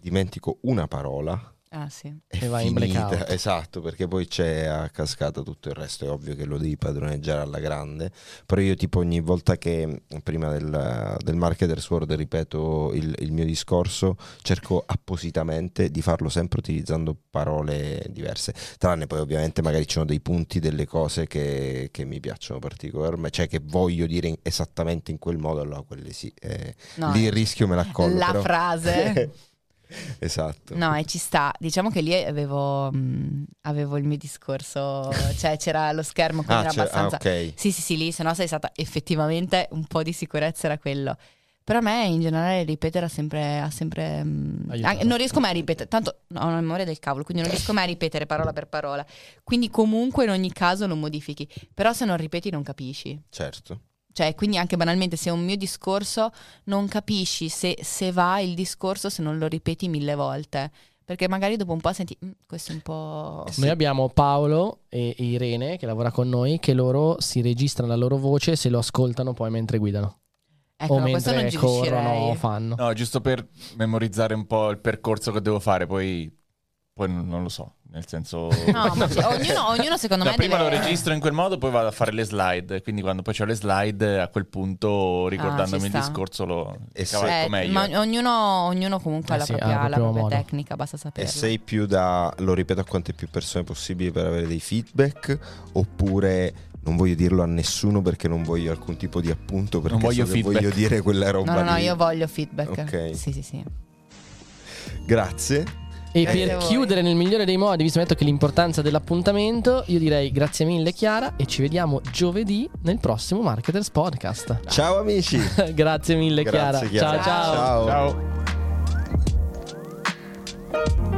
dimentico una parola Ah, sì. è E vai in blackout. Esatto, perché poi c'è a cascata tutto il resto. È ovvio che lo devi padroneggiare alla grande. Però io, tipo, ogni volta che prima del, del Marketers World ripeto il, il mio discorso, cerco appositamente di farlo sempre utilizzando parole diverse. Tranne poi, ovviamente, magari ci sono dei punti, delle cose che, che mi piacciono particolarmente, cioè che voglio dire in- esattamente in quel modo. Allora, quelle sì. eh, No, lì il rischio me l'accolgo. la però- frase. esatto. No, e ci sta. Diciamo che lì avevo, mh, avevo il mio discorso, cioè c'era lo schermo, quindi Ah, era ah, abbastanza... ok. Sì, sì, sì, lì, se no sei stata effettivamente un po' di sicurezza era quello. Però a me in generale ripetere ha sempre... Ha sempre mh, Aiutato. anche- non riesco mai a ripetere, tanto ho una memoria del cavolo, quindi non riesco mai a ripetere parola per parola. Quindi comunque in ogni caso lo modifichi. Però se non ripeti non capisci. Certo. Cioè, quindi anche banalmente, se è un mio discorso, non capisci se, se va il discorso se non lo ripeti mille volte. Perché magari dopo un po' senti, "Mm, questo è un po'... Sì. Noi abbiamo Paolo e Irene che lavora con noi, che loro si registrano la loro voce e se lo ascoltano poi mentre guidano. Ecco, o no, questo non mentre corrono o fanno. No, giusto per memorizzare un po' il percorso che devo fare, poi, poi non lo so, nel senso... No, ma cioè, ognuno, ognuno secondo No, me prima deve... lo registro in quel modo, poi vado a fare le slide. Quindi quando poi c'ho le slide, a quel punto, ricordandomi il Ah, sta. discorso, lo E se- cavalco Eh, meglio. ma ognuno, ognuno comunque Eh ha la sì, propria, ha il la propria tecnica, basta E saperlo. sei più da, lo ripeto a quante più persone possibile per avere dei feedback, oppure non voglio dirlo a nessuno perché non voglio alcun tipo di appunto, perché Non voglio so voglio dire quella roba No, no, no, lì. io voglio feedback. Ok. Sì, sì, sì. Grazie. E per voi. chiudere nel migliore dei modi, visto che l'importanza dell'appuntamento, io direi grazie mille Chiara e ci vediamo giovedì nel prossimo Marketers Podcast. Ciao amici. grazie mille grazie, Chiara. Chiara. ciao. ciao. ciao. ciao.